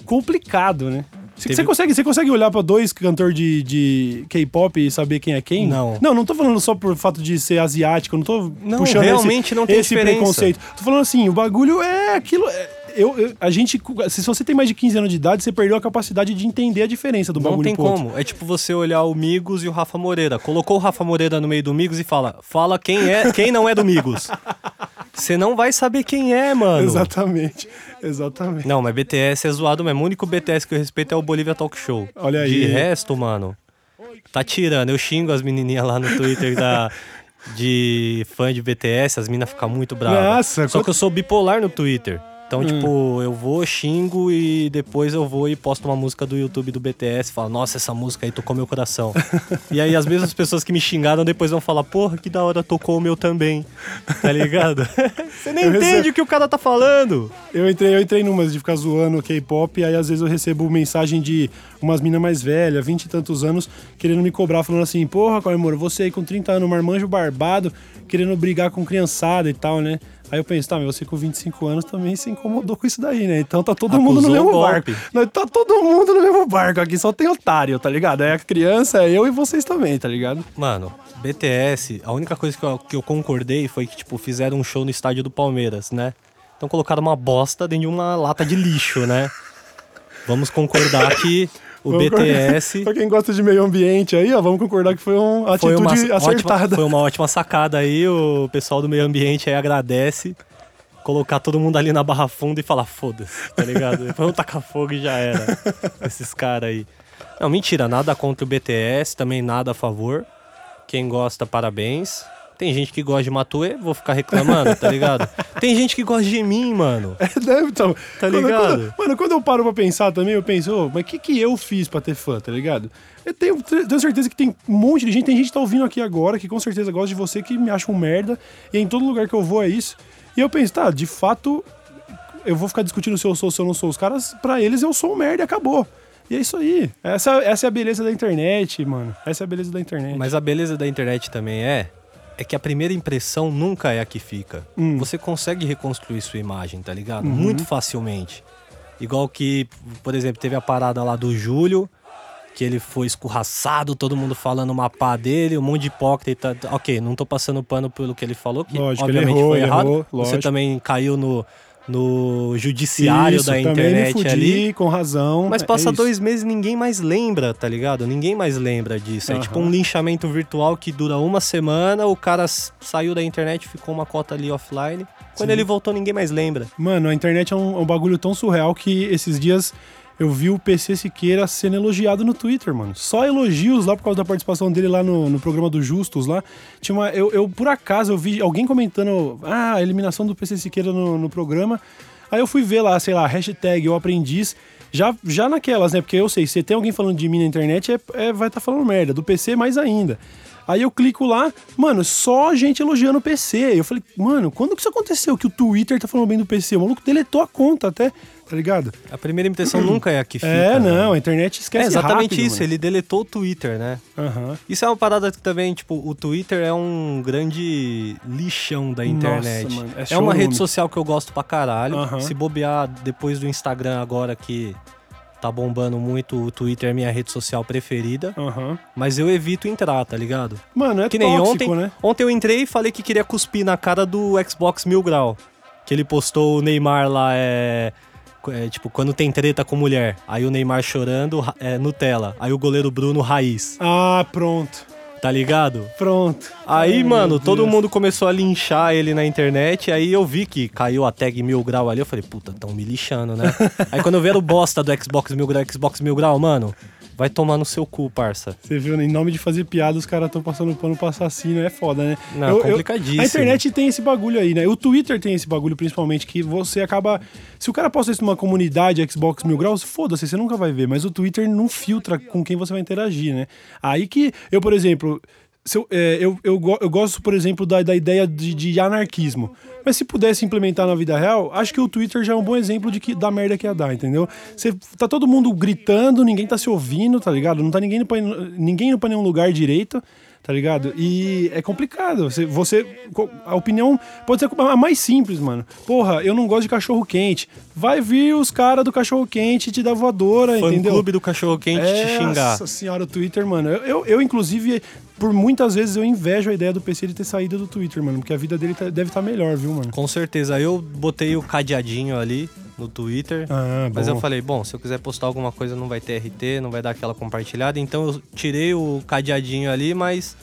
complicado, né? Você Teve- consegue, você consegue olhar pra dois cantores de, de K-pop e saber quem é quem? Não. Não, não tô falando só por fato de ser asiático, não tô Não, puxando realmente esse, não tem esse diferença. preconceito. Tô falando assim, o bagulho é aquilo. é- eu, eu- a gente, se você tem mais de 15 anos de idade, você perdeu a capacidade de entender a diferença do Não bagulho tem pro outro. como. É tipo você olhar o Migos e o Rafa Moreira. Colocou o Rafa Moreira no meio do Migos e fala: fala quem é, quem não é do Migos. (laughs) Você não vai saber quem é, mano. Exatamente, exatamente. Não, mas BTS é zoado mesmo. O único BTS que eu respeito é o Bolívia Talk Show. Olha aí. De resto, mano, tá tirando. Eu xingo as menininhas lá no Twitter da, de fã de BTS, as minas ficam muito bravas. Nossa, Só quant- que eu sou bipolar no Twitter. Então, Hum. tipo, eu vou, xingo e depois eu vou e posto uma música do YouTube do BTS e falo, nossa, essa música aí tocou meu coração. (laughs) e aí as mesmas pessoas que me xingaram depois vão falar, porra, que da hora tocou o meu também. Tá ligado? (laughs) Você nem Eu entende recebo- o que o cara tá falando. Eu entrei, eu entrei numas de ficar zoando K-pop, aí às vezes eu recebo mensagem de umas minas mais velhas, 20 e tantos anos, querendo me cobrar, falando assim, porra, Comemoro, você aí com 30 anos, marmanjo barbado, querendo brigar com criançada e tal, né? Aí eu penso, tá, mas você com 25 anos também se incomodou com isso daí, né? Então tá todo mundo no Acusou mesmo golpe. barco. Nós Tá todo mundo no mesmo barco aqui, só tem otário, tá ligado? É a criança, é eu e vocês também, tá ligado? Mano, BTS, a única coisa que eu, que eu concordei foi que, tipo, fizeram um show no estádio do Palmeiras, né? Então colocaram uma bosta dentro de uma lata de lixo, né? Vamos concordar que o Vamos BTS (laughs) Pra quem gosta de meio ambiente aí, ó, vamos concordar que foi uma foi uma, atitude acertada. ótima, foi uma ótima sacada aí. O pessoal do meio ambiente aí agradece. Colocar todo mundo ali na barra funda e falar, foda-se, tá ligado? (laughs) Vamos tacar fogo e já era. Esses caras aí. Não, mentira, nada contra o BTS, também nada a favor. Quem gosta, parabéns. Tem gente que gosta de Matue, vou ficar reclamando, tá ligado? (laughs) Tem gente que gosta de mim, mano. Deve, então, Tá quando- ligado? quando- mano, quando eu paro pra pensar também, eu penso, ô, mas o que, que eu fiz pra ter fã, tá ligado? Eu tenho, tenho certeza que tem um monte de gente, tem gente que tá ouvindo aqui agora, que com certeza gosta de você, que me acha um merda, e em todo lugar que eu vou é isso. E eu penso, tá, de fato, eu vou ficar discutindo se eu sou ou se eu não sou. Os caras, pra eles, eu sou um merda e acabou. E é isso aí. Essa, essa é a beleza da internet, mano. Essa é a beleza da internet. Mas a beleza da internet também é é que a primeira impressão nunca é a que fica. Hum. Você consegue reconstruir sua imagem, tá ligado? Uhum. Muito facilmente. Igual que, por exemplo, teve a parada lá do Júlio, que ele foi escorraçado, todo mundo falando uma pá dele, um monte de hipócrita. Ok, não tô passando pano pelo que ele falou, que Lógico, ele obviamente errou, foi errado. errou, Você também caiu no, no judiciário Isso, da também me internet fudi, ali. com razão. Mas é passa isso. dois meses e ninguém mais lembra, tá ligado? Ninguém mais lembra disso. É Aham. tipo um linchamento virtual que dura uma semana, o cara saiu da internet, ficou uma cota ali offline. Quando ele voltou, ninguém mais lembra. Mano, a internet é um, é um bagulho tão surreal que esses dias eu vi o PC Siqueira sendo elogiado no Twitter, mano. Só elogios lá por causa da participação dele lá no, no programa do Justus lá. Tinha uma, eu, eu, por acaso, eu vi alguém comentando ah, a eliminação do PC Siqueira no, no programa. Aí eu fui ver lá, sei lá, hashtag eu aprendiz. Já, já naquelas, né? Porque eu sei, se tem alguém falando de mim na internet, é, é- vai estar falando merda. Do PC, mais ainda. Aí eu clico lá, mano, só gente elogiando o PC. Eu falei, mano, quando que isso aconteceu? Que o Twitter tá falando bem do PC? O maluco deletou a conta até, tá ligado? A primeira impressão (clears throat) nunca é a que fica. é, né? não, a internet É esquece exatamente rápido, isso, mano. ele deletou o Twitter, né? Aham. Isso é uma parada que também, tipo, o Twitter é um grande lixão da internet. mano, é é uma rede social que eu gosto pra caralho. Aham. Se bobear depois do Instagram agora que tá bombando muito, o Twitter é minha rede social preferida. Aham. Mas eu evito entrar, tá ligado? Mano, é Que nem tóxico, ontem. né? Ontem eu entrei e falei que queria cuspir na cara do Xbox Mil Grau. Que ele postou o Neymar lá, é. é, tipo, quando tem treta com mulher. Aí o Neymar chorando, ra- é, Nutella. Aí o goleiro Bruno Raiz. Ah, pronto. Tá ligado? Pronto. Aí, Ai, mano, todo mundo começou a linchar ele na internet. Aí eu vi que caiu a tag mil grau ali. Eu falei, puta, tão me lixando, né? (laughs) aí quando eu vi era o bosta do Xbox mil grau, Xbox mil grau, mano, vai tomar no seu cu, parça. Você viu, né? em nome de fazer piada, os caras estão passando pano pro assassino, é foda, né? Não, complicadíssimo. a internet tem esse bagulho aí, né? O Twitter tem esse bagulho, principalmente, que você acaba. Se o cara posta isso numa comunidade Xbox Mil Graus, foda-se, você nunca vai ver. Mas o Twitter não filtra com quem você vai interagir, né? Aí que eu, por exemplo. Eu, é, eu, eu, eu gosto, por exemplo, da, da ideia de, de anarquismo. Mas se pudesse implementar na vida real, acho que o Twitter já é um bom exemplo de que da merda que ia dar, entendeu? Você tá todo mundo gritando, ninguém tá se ouvindo, tá ligado? Não tá ninguém indo pra, ninguém indo pra nenhum lugar direito, tá ligado? E é complicado. Você, você. A opinião pode ser a mais simples, mano. Porra, eu não gosto de cachorro quente. Vai vir os caras do cachorro quente te dar voadora, Fã entendeu? clube do cachorro quente te xingar. Nossa senhora, o Twitter, mano. Eu, eu, eu, inclusive, por muitas vezes eu invejo a ideia do PC de ter saído do Twitter, mano. Porque a vida dele tá- deve estar melhor, viu, mano? Com certeza. Eu botei o cadeadinho ali no Twitter. Ah, Mas eu falei, bom, se eu quiser postar alguma coisa não vai ter RT, não vai dar aquela compartilhada. Então eu tirei o cadeadinho ali, mas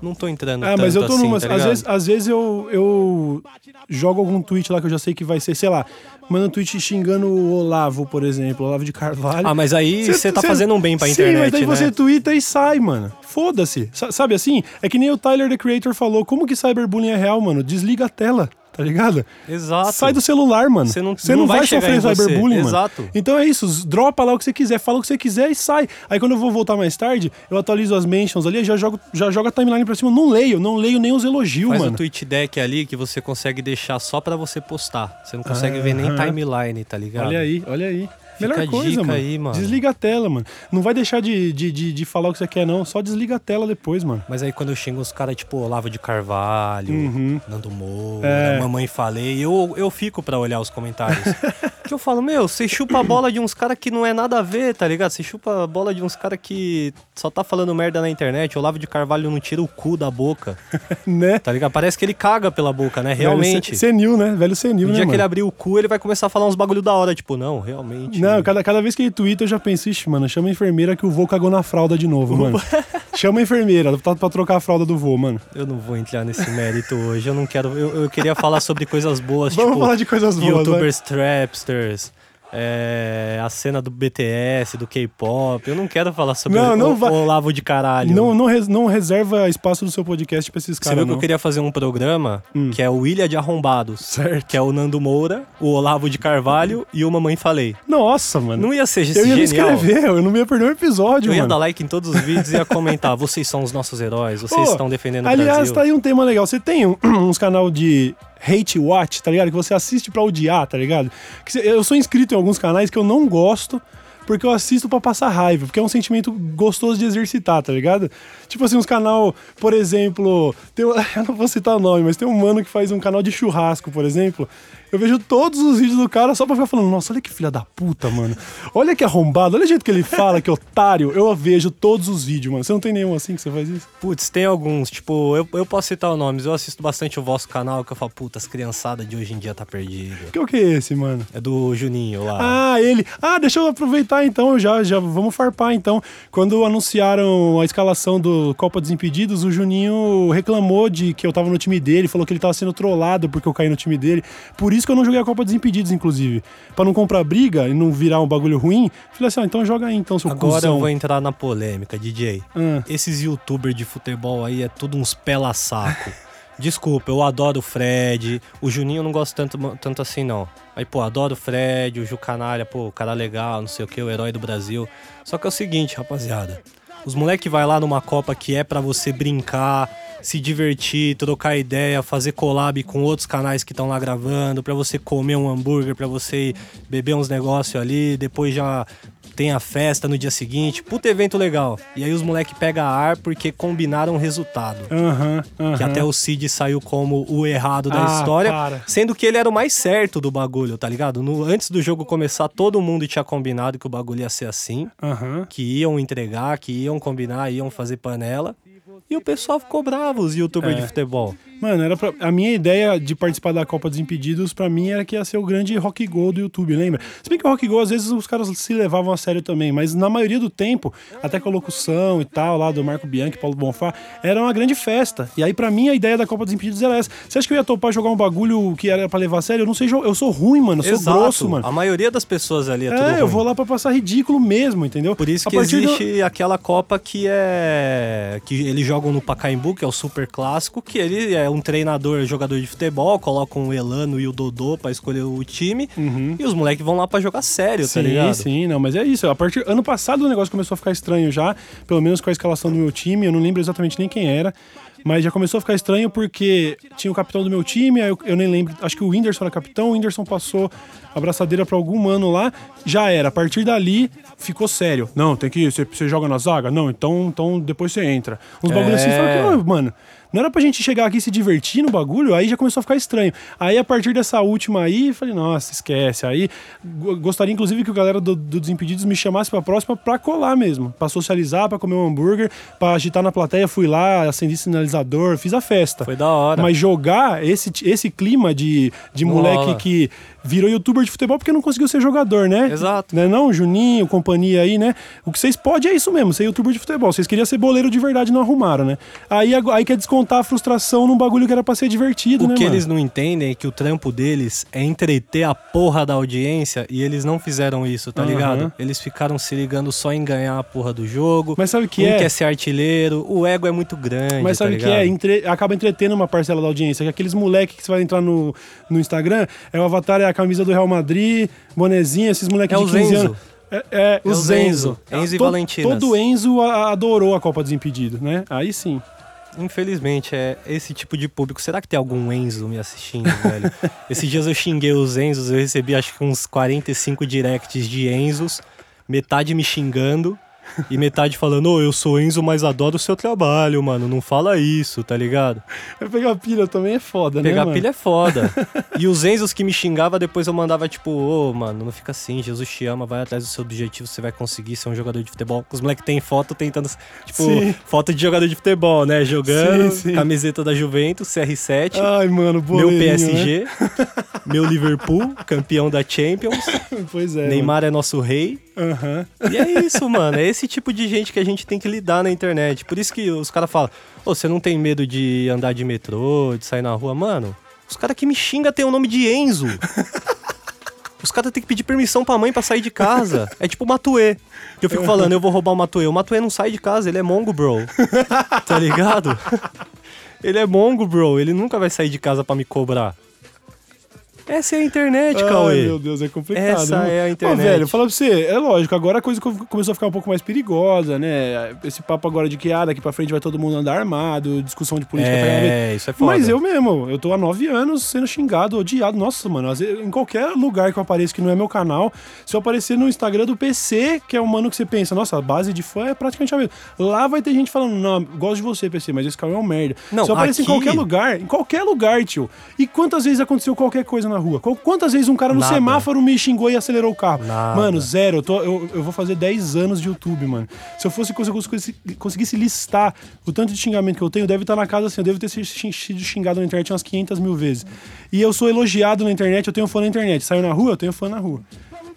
não tô entrando Ah, mas eu tô assim, numa. tá às vezes, às vezes eu, eu jogo algum tweet lá que eu já sei que vai ser, sei lá, manda um tweet xingando o Olavo, por exemplo, Olavo de Carvalho. Ah, mas aí Cê- você tá cê- fazendo um bem pra Sim, internet, mas daí né? você twitta e sai, mano. Foda-se. Sa- Sabe assim? É que nem o Tyler, the Creator, falou. Como que cyberbullying é real, mano? Desliga a tela. Tá ligado? Exato. Sai do celular, mano. Você não- Você não não vai, vai sofrer cyberbullying, mano. Exato. Então é isso, dropa lá o que você quiser, fala o que você quiser e sai. Aí quando eu vou voltar mais tarde, eu atualizo as mentions ali, já jogo, já jogo a timeline pra cima, não leio, não leio nem os elogios, Faz mano. o tweet deck ali que você consegue deixar só pra você postar. Você não consegue ver nem timeline, tá ligado? Olha aí, olha aí. Melhor a coisa, dica mano. aí, mano. Desliga a tela, mano. Não vai deixar de, de, de, de falar o que você quer, não. Só desliga a tela depois, mano. Mas aí quando eu xingo os caras, tipo, Olavo de Carvalho, Nando Moura, É. Mamãe Falei, eu, eu fico pra olhar os comentários. (laughs) que eu falo, meu, você chupa a bola de uns caras que não é nada a ver, tá ligado? Você chupa a bola de uns caras que só tá falando merda na internet. Olavo de Carvalho não tira o cu da boca, (laughs) né? tá ligado? Parece que ele caga pela boca, né? Realmente. Velho senil, né? Velho senil, No né, dia que mano? ele abrir o cu, ele vai começar a falar uns bagulho da hora, tipo, não, realmente. Não, cada, cada vez que ele twitta, eu já penso, ixi, mano, chama a enfermeira que o vô cagou na fralda de novo, mano. (laughs) chama a enfermeira, tá pra trocar a fralda do vô, mano. Eu não vou entrar nesse mérito hoje. Eu não quero. Eu, eu queria falar sobre coisas boas, Vamos tipo. falar de coisas boas. Youtubers trapsters. É, a cena do BTS, do K-pop. Eu não quero falar sobre Não, o, não o, vai- o Olavo de caralho. Não, não, res- não reserva espaço do seu podcast pra esses Você caras, viu que eu queria fazer um programa que é o Ilha de Arrombados. Certo. Que é o Nando Moura, o Olavo de Carvalho e o Mamãe Falei. Nossa, mano. Não ia ser eu ia me inscrever, eu não ia perder um episódio, Eu ia mano. dar like em todos os vídeos e ia comentar. Vocês são os nossos heróis, vocês Pô, estão defendendo o Aliás, Brasil. tá aí um tema legal. Você tem um- (clears throat) uns canal de hate watch, tá ligado? Que você assiste pra odiar, tá ligado? Eu sou inscrito em alguns canais que eu não gosto. Porque eu assisto pra passar raiva, porque é um sentimento gostoso de exercitar, tá ligado? Tipo assim, uns canal, por exemplo, tem, (laughs) eu não vou citar o nome, mas tem um mano que faz um canal de churrasco, por exemplo. Eu vejo todos os vídeos do cara só pra ficar falando, nossa, olha que filha da puta, mano. Olha que arrombado, olha o jeito que ele fala, que otário. Eu vejo todos os vídeos, mano. Você não tem nenhum assim que você faz isso? Putz, tem alguns, tipo, eu, eu posso citar os nomes, eu assisto bastante o vosso canal, que eu falo, puta, as criançadas de hoje em dia tá perdida. Que o que é esse, mano? É do Juninho lá. Ah, ele. Ah, deixa eu aproveitar então, já, já vamos farpar então. Quando anunciaram a escalação do Copa Desimpedidos, o Juninho reclamou de que eu tava no time dele, falou que ele tava sendo trollado porque eu caí no time dele. Por isso que eu não joguei a Copa Desimpedidos, inclusive. Pra não comprar briga e não virar um bagulho ruim, falei assim, ah, então joga aí então, seu Agora cuzão. eu vou entrar na polêmica, DJ. Ah. Esses youtubers de futebol aí é tudo uns pela saco. (laughs) Desculpa, eu adoro o Fred. O Juninho eu não gosto tanto, tanto assim, não. Aí, pô, adoro o Fred, o Ju Canalha, pô, o cara legal, não sei o que, o herói do Brasil. Só que é o seguinte, rapaziada. Os moleque vai lá numa Copa que é pra você brincar, se divertir, trocar ideia, fazer collab com outros canais que estão lá gravando, pra você comer um hambúrguer, pra você beber uns negócios ali, depois já tem a festa no dia seguinte. Puta evento legal. E aí os moleque pega ar porque combinaram o resultado. Aham, aham. Que até o Cid saiu como o errado da Ah, história, para. sendo que ele era o mais certo do bagulho, tá ligado? No, antes do jogo começar, todo mundo tinha combinado que o bagulho ia ser assim, Aham. que iam entregar, que iam combinar, iam fazer panela. E o pessoal ficou bravo, os youtubers É. de futebol. Mano, era pra- a minha ideia de participar da Copa Desimpedidos, pra mim, era que ia ser o grande rock go do YouTube, lembra? Se bem que o rock go, às vezes, os caras se levavam a sério também, mas na maioria do tempo, até com a locução e tal, lá do Marco Bianchi, Paulo Bonfá, era uma grande festa. E aí, pra mim, a ideia da Copa Desimpedidos era essa. Você acha que eu ia topar jogar um bagulho que era pra levar a sério? Eu não sei, eu sou ruim, mano, eu sou grosso, mano. A maioria das pessoas ali é, tudo É, eu vou lá pra passar ridículo mesmo, entendeu? Por isso que partir do- existe aquela Copa que é. que eles jogam no Pacaembu, que é o super clássico, que ele é um treinador, jogador de futebol, coloca um Elano e o Dodô pra escolher o time, e os moleques vão lá pra jogar sério, tá Sim, ligado? sim, não, mas é isso. A partir ano passado o negócio começou a ficar estranho já, pelo menos com a escalação do meu time. Eu não lembro exatamente nem quem era, mas já começou a ficar estranho porque tinha o capitão do meu time, aí eu, eu nem lembro. Acho que o Whindersson era capitão, o Whindersson passou a braçadeira pra algum mano lá, já era. A partir dali ficou sério. Não, tem que você, você joga na zaga, não. Então, então depois você entra. Uns bagulho assim, É. fala que, "Ô, mano. Não era pra gente chegar aqui e se divertir no bagulho, aí já começou a ficar estranho. Aí a partir dessa última aí, falei, nossa, esquece. Aí go- gostaria inclusive que o galera do, do Desimpedidos me chamasse pra próxima pra colar mesmo. Pra socializar, pra comer um hambúrguer, pra agitar na plateia. Fui lá, acendi sinalizador, fiz a festa. Foi da hora. Mas jogar esse, esse clima de, de moleque que virou youtuber de futebol porque não conseguiu ser jogador, né? Exato. Né não, Juninho, companhia aí, né? O que vocês podem é isso mesmo, ser youtuber de futebol. Vocês queriam ser boleiro de verdade e não arrumaram, né? Aí, aí quer descontar descontar a frustração num bagulho que era pra ser divertido, O né, que mano? eles não entendem é que o trampo deles é entreter a porra da audiência e eles não fizeram isso, tá Aham. ligado? Eles ficaram se ligando só em ganhar a porra do jogo. Mas sabe o que um é? quer ser artilheiro, o ego é muito grande. Mas sabe o tá que é? Entre- acaba entretendo uma parcela da audiência. Que aqueles moleques que você vai entrar no, no Instagram, é o avatar, é a camisa do Real Madrid, bonezinho, esses moleques É de o 15 Zenzo. anos. É, é, o o Zenzo. Zenzo. Enzo e To- Valentinas. Todo Enzo adorou a Copa dos Impedidos, né? Aí sim. Infelizmente, é esse tipo de público. Será que tem algum Enzo me assistindo, (laughs) velho? Esses dias eu xinguei os Enzos, eu recebi acho que uns 45 directs de Enzos, metade me xingando e metade falando, ô, eu sou Enzo, mas adoro o seu trabalho, mano. Não fala isso, tá ligado? Mas pegar pilha também é foda, né? Pegar mano? pilha é foda. (laughs) e os Enzos que me xingava, depois eu mandava tipo, ô, mano, não fica assim, Jesus te ama, vai atrás do seu objetivo, você vai conseguir ser um jogador de futebol. Os moleques têm foto tentando, tipo, Sim. foto de jogador de futebol, né? Jogando, Sim, sim. camiseta da Juventus, CR7. Ai, mano, Meu boleirinho, PSG, meu Liverpool, campeão da Champions. Né? (laughs) Pois é. Neymar é nosso rei. mano. Aham. E é isso, mano. É esse tipo de gente que a gente tem que lidar na internet. Por isso que os caras falam: Ô, você não tem medo de andar de metrô, de sair na rua? Mano, os caras que me xingam têm o nome de Enzo. (laughs) Os caras têm que pedir permissão pra mãe pra sair de casa. É tipo o Matuê. Que eu fico falando, eu vou roubar o Matuê. O Matuê não sai de casa, ele é mongo, bro. Tá ligado? (laughs) Ele é mongo, bro. Ele nunca vai sair de casa pra me cobrar. Essa é a internet, Ai, Cauê. meu Deus, é complicado. Essa é a Ô, internet. velho, falar pra você, é lógico, agora a coisa co- começou a ficar um pouco mais perigosa, né? Esse papo agora de que ah, daqui pra frente vai todo mundo andar armado, discussão de política. É, isso é foda. Mas eu mesmo, eu tô há nove anos sendo xingado, odiado. Nossa, mano, em qualquer lugar que eu apareço que não é meu canal, se eu aparecer no Instagram do PC, que é um mano que você pensa, nossa, a base de fã é praticamente a mesma. Lá vai ter gente falando, não, gosto de você, PC, mas esse cara é um merda. Não, se eu aparecer aqui- em qualquer lugar, em qualquer lugar, tio. E quantas vezes aconteceu qualquer coisa na rua? Qu- Quantas vezes um cara no Nada. semáforo me xingou e acelerou o carro? Nada. Mano, zero. Eu, tô- eu, eu vou fazer 10 anos de YouTube, mano. Se eu fosse conseguisse, conseguisse listar o tanto de xingamento que eu tenho, deve estar na casa assim, eu devo ter sido xing- sido xingado na internet umas 500 mil vezes. E eu sou elogiado na internet, eu tenho fã na internet. Saio na rua, eu tenho fã na rua.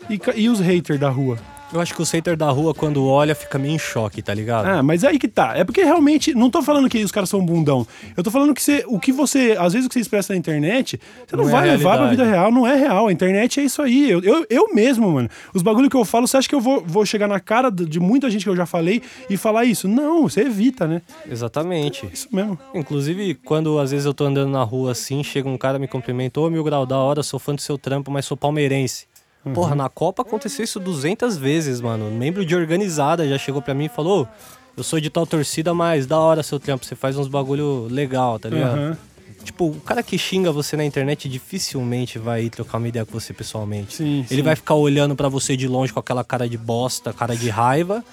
E, e os haters da rua? Eu acho que o hater da rua, quando olha, fica meio em choque, tá ligado? Ah, mas aí que tá. É porque realmente, não tô falando que os caras são bundão. Eu tô falando que você, o que você, às vezes o que você expressa na internet, você não, Não é vai levar pra vida real, não é real. A internet é isso aí. Eu, eu, eu mesmo, mano. Os bagulho que eu falo, você acha que eu vou, vou chegar na cara de muita gente que eu já falei e falar isso? Não, você evita, né? Exatamente. Isso mesmo. Inclusive, quando às vezes eu tô andando na rua assim, chega um cara me cumprimenta, ô mil grau da hora, sou fã do seu trampo, mas sou palmeirense. Uhum. Porra, na Copa aconteceu isso 200 vezes, mano. Membro de organizada já chegou pra mim e falou: "Ô, eu sou de tal torcida, mas da hora seu trampo, você faz uns bagulho legal, tá ligado? Aham. Tipo, o cara que xinga você na internet dificilmente vai trocar uma ideia com você pessoalmente. Sim, Ele sim. vai ficar olhando pra você de longe com aquela cara de bosta, cara de raiva.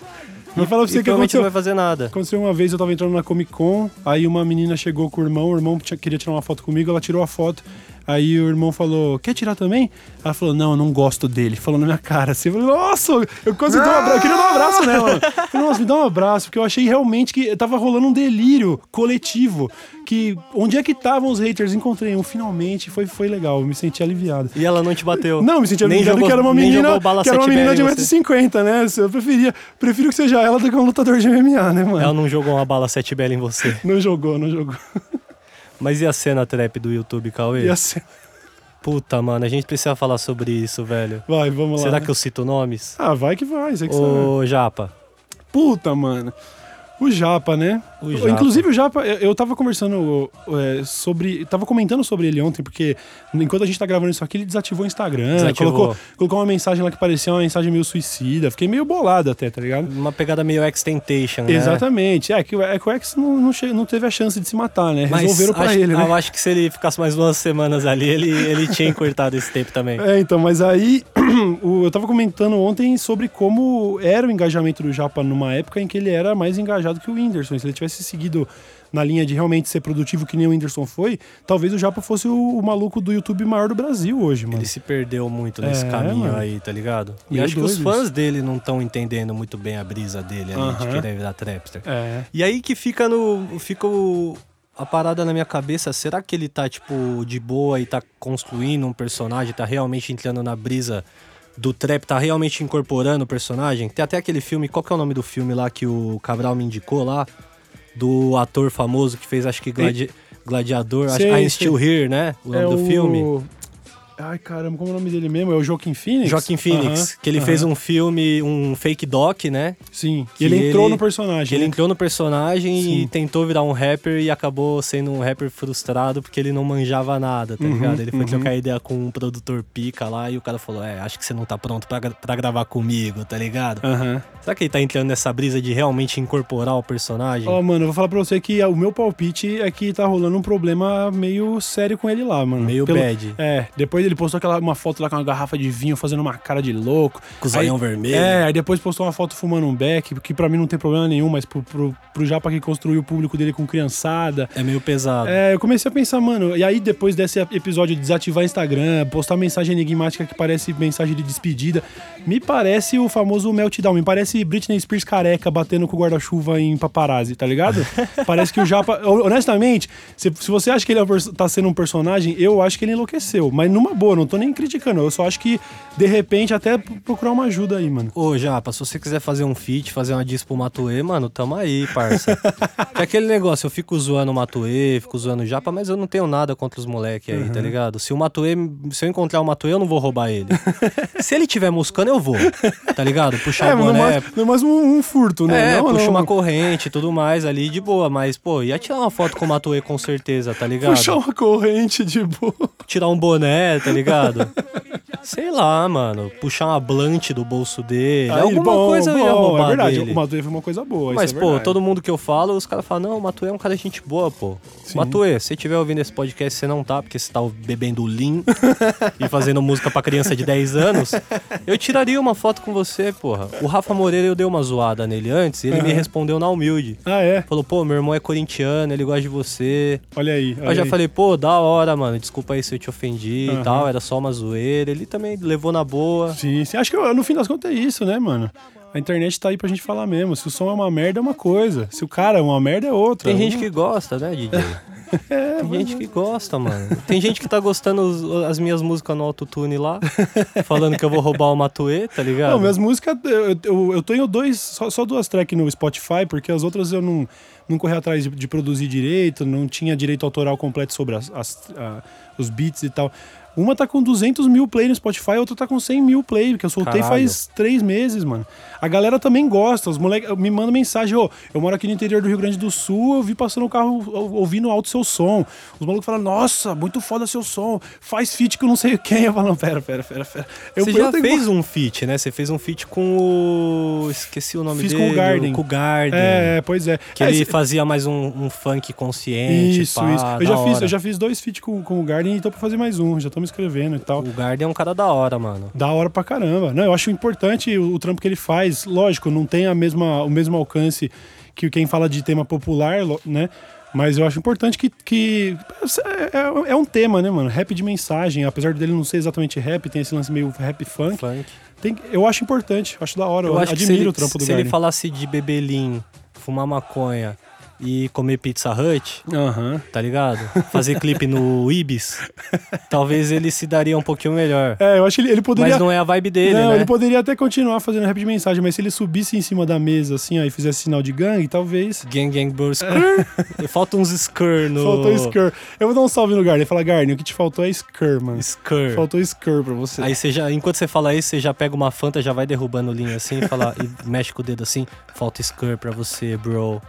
Vou falar pra e você que provavelmente aconteceu. não vai fazer nada. Aconteceu uma vez, eu tava entrando na Comic Con, aí uma menina chegou com o irmão, o irmão queria tirar uma foto comigo, ela tirou a foto. Aí o irmão falou, quer tirar também? Ela falou, não, eu não gosto dele. Falou na minha cara assim, eu falei, nossa, eu quase dei um abraço, eu queria dar um abraço nela. Eu falei, nossa, me dá um abraço, porque eu achei realmente que tava rolando um delírio coletivo. Que onde é que estavam os haters? Encontrei um finalmente, foi, foi legal, eu me senti aliviado. E ela não te bateu. Não, me senti Nem aliviado jogou- que era uma menina, que era uma 7 menina de bala em você. 1,50m, né? Eu preferia, prefiro que seja ela do que um lutador de MMA, né, mano? Ela não jogou uma bala 7 bela em você. Não jogou, não jogou. Mas e a cena trap do YouTube, Cauê? E assim, Puta, mano, a gente precisa falar sobre isso, velho. vai, vamos lá. Será né? que eu cito nomes? Ah, vai que vai, você que sabe. Ô, Japa. Puta, mano. O Japa, né? O Japa. Inclusive o Japa, eu, tava conversando é, sobre. Tava comentando sobre ele ontem, porque enquanto a gente tá gravando isso aqui, ele desativou o Instagram, Desativou. Colocou, colocou uma mensagem lá que parecia uma mensagem meio suicida. Fiquei meio bolado até, tá ligado? Uma pegada meio X-Tentation, né? Exatamente. É que, o- é que o X não, não, che- não teve a chance de se matar, né? Mas Resolveram pra acho, ele, né? Eu acho que se ele ficasse mais duas semanas ali, ele, ele tinha encurtado esse tempo também. É, então, mas aí (clears throat) eu tava comentando ontem sobre como era o engajamento do Japa numa época em que ele era mais engajado que o Whindersson. Se ele tivesse seguido na linha de realmente ser produtivo que nem o Whindersson foi, talvez o Japa fosse o, o maluco do YouTube maior do Brasil hoje, mano. Ele se perdeu muito nesse É, caminho mano. aí, tá ligado? E Meio acho que os doido fãs dele não estão entendendo muito bem a brisa dele ali, de Aham. querer virar trapster. É. E aí que fica no. Fica o- a parada na minha cabeça. Será que ele tá, tipo, de boa e tá construindo um personagem, tá realmente entrando na brisa do trap, tá realmente incorporando o personagem? Tem até aquele filme, qual que é o nome do filme lá que o Cabral me indicou lá? do ator famoso que fez, acho que gladi Gladiador, acho Sei, I'm sei. Still Here, né? O nome é do o... filme. Ai, caramba, como é o nome dele mesmo? É o Joaquim Phoenix? Joaquin Phoenix, que ele fez um filme, um fake doc, né? Sim, que e ele entrou ele- no personagem. Que ele né? entrou no personagem e Sim. tentou virar um rapper e acabou sendo um rapper frustrado porque ele não manjava nada, tá Uhum, ligado? Ele foi uhum. trocar ideia com um produtor pica lá e o cara falou: É, acho que você não tá pronto pra, pra gravar comigo, tá ligado? Aham. Será que ele tá entrando nessa brisa de realmente incorporar o personagem? Ó, mano, eu vou falar pra você que o meu palpite é que tá rolando um problema meio sério com ele lá, mano. Meio bad. É, depois ele postou aquela, uma foto lá com uma garrafa de vinho fazendo uma cara de louco. Com o zoião Aí- vermelho. É, aí depois postou uma foto fumando um beck, que pra mim não tem problema nenhum, mas pro, pro, pro Japa que construiu o público dele com criançada. É meio pesado. É, eu comecei a pensar, mano, e aí depois desse episódio de desativar Instagram, postar mensagem enigmática que parece mensagem de despedida, me parece o famoso meltdown, me parece Britney Spears careca batendo com o guarda-chuva em paparazzi, tá ligado? (laughs) parece que o Japa, honestamente, se, se você acha que ele é tá sendo um personagem, eu acho que ele enlouqueceu, mas numa boa, não tô nem criticando, eu só acho que de repente até procurar uma ajuda aí, mano. Ô, Japa, se você quiser fazer um feat, fazer uma diss pro Matuê, mano, tamo aí, parça. (laughs) é aquele negócio, eu fico zoando o Matuê, fico zoando o Japa, mas eu não tenho nada contra os moleques aí, tá Uhum. ligado? Se o Matuê, se eu encontrar o Matuê, eu não vou roubar ele. (laughs) se ele tiver muscando, eu vou, tá ligado? Puxar É, o mas não boné. mais, não mais um, um furto, né? É, não, puxa não, uma corrente e tudo mais ali de boa, mas, pô, ia tirar uma foto com o Matuê com certeza, tá ligado? Puxar uma corrente de boa. Tirar um boné, tá ligado? (laughs) Sei lá, mano. Puxar uma blunt do bolso dele. Aí, alguma bom, coisa eu ia bom, roubar É verdade, dele. o Matuê foi uma coisa boa. Mas, isso é pô, todo mundo que eu falo, os caras falam, não, o Matuê é um cara de gente boa, pô. Matuê, se você estiver ouvindo esse podcast, você não tá, porque você tá bebendo Lean (laughs) e fazendo música pra criança de 10 anos, eu tiraria uma foto com você, porra. O Rafa Moreira, eu dei uma zoada nele antes, e ele me Aham. respondeu na humilde. Ah, é? Falou, pô, meu irmão é corintiano, ele gosta de você. Olha aí. Eu olha já aí. falei, pô, da hora, mano. Desculpa aí se eu te ofendi Aham. e tal. Era só uma zoeira. Ele também levou na boa. Sim, sim. Acho que no fim das contas é isso, né, mano? A internet tá aí pra gente falar mesmo. Se o som é uma merda, é uma coisa. Se o cara é uma merda, é outra. Tem gente que gosta, né, DJ? (laughs) Tem gente que gosta, mano. Tem gente que tá gostando os- as minhas músicas no autotune lá, falando que eu vou roubar o Matuê, tá ligado? Não, minhas músicas, eu, eu, eu tenho dois, só, só duas tracks no Spotify, porque as outras eu não, não corri atrás de, de produzir direito, não tinha direito autoral completo sobre as, as- a- os beats e tal. Uma tá com 200 mil play no Spotify, a outra tá com 100 mil play, que eu soltei Caralho. faz três meses, mano. A galera também gosta, os moleques me mandam mensagem, ô, eu moro aqui no interior do Rio Grande do Sul, eu vi passando o carro ou- ouvindo alto seu som. Os malucos falam, nossa, muito foda seu som, faz feat com não sei quem. Eu falo, não, pera, pera, pera, pera. Eu, Você eu já tenho- fez um feat, né? Você fez um feat com o. Esqueci o nome Fiz com dele. o Garden. Com o Garden. É, pois é. Que É, ele esse- fazia mais um, um funk consciente. Isso, pá, isso. Eu já, fiz, eu já fiz dois feats com, com o Garden e tô pra fazer mais um. Já tô me escrevendo e tal. O Garden é um cara da hora, mano. Da hora pra caramba. Não, eu acho importante o, o trampo que ele faz. Lógico, não tem a mesma, o mesmo alcance que quem fala de tema popular, né? Mas eu acho importante que. que é, é- é um tema, né, mano? Rap de mensagem. Apesar dele não ser exatamente rap, tem esse lance meio rap funk. Funk. Tem- eu acho importante, acho da hora. Eu, Eu acho admiro ele, o trampo do se ele Garden. falasse de beber lean, fumar maconha e comer Pizza Hut, Aham. tá ligado? Fazer clipe no Ibis, talvez ele se daria um pouquinho melhor. É, eu acho que ele, ele poderia. Mas não é a vibe dele, não, né? ele poderia até continuar fazendo rap de mensagem, mas se ele subisse em cima da mesa, assim, ó, e fizesse sinal de gangue, talvez. Gang Gang Bro Skrr. Falta uns Skrr no... Faltou Skur. Eu vou dar um salve no Garden. Fala, Garden, o que te faltou é Skur, mano. Skrr. Faltou Skur pra você. Aí você já, enquanto você fala isso, você já pega uma Fanta, já vai derrubando o linha assim e, fala, e mexe com o dedo assim. Falta Skrr pra você, bro.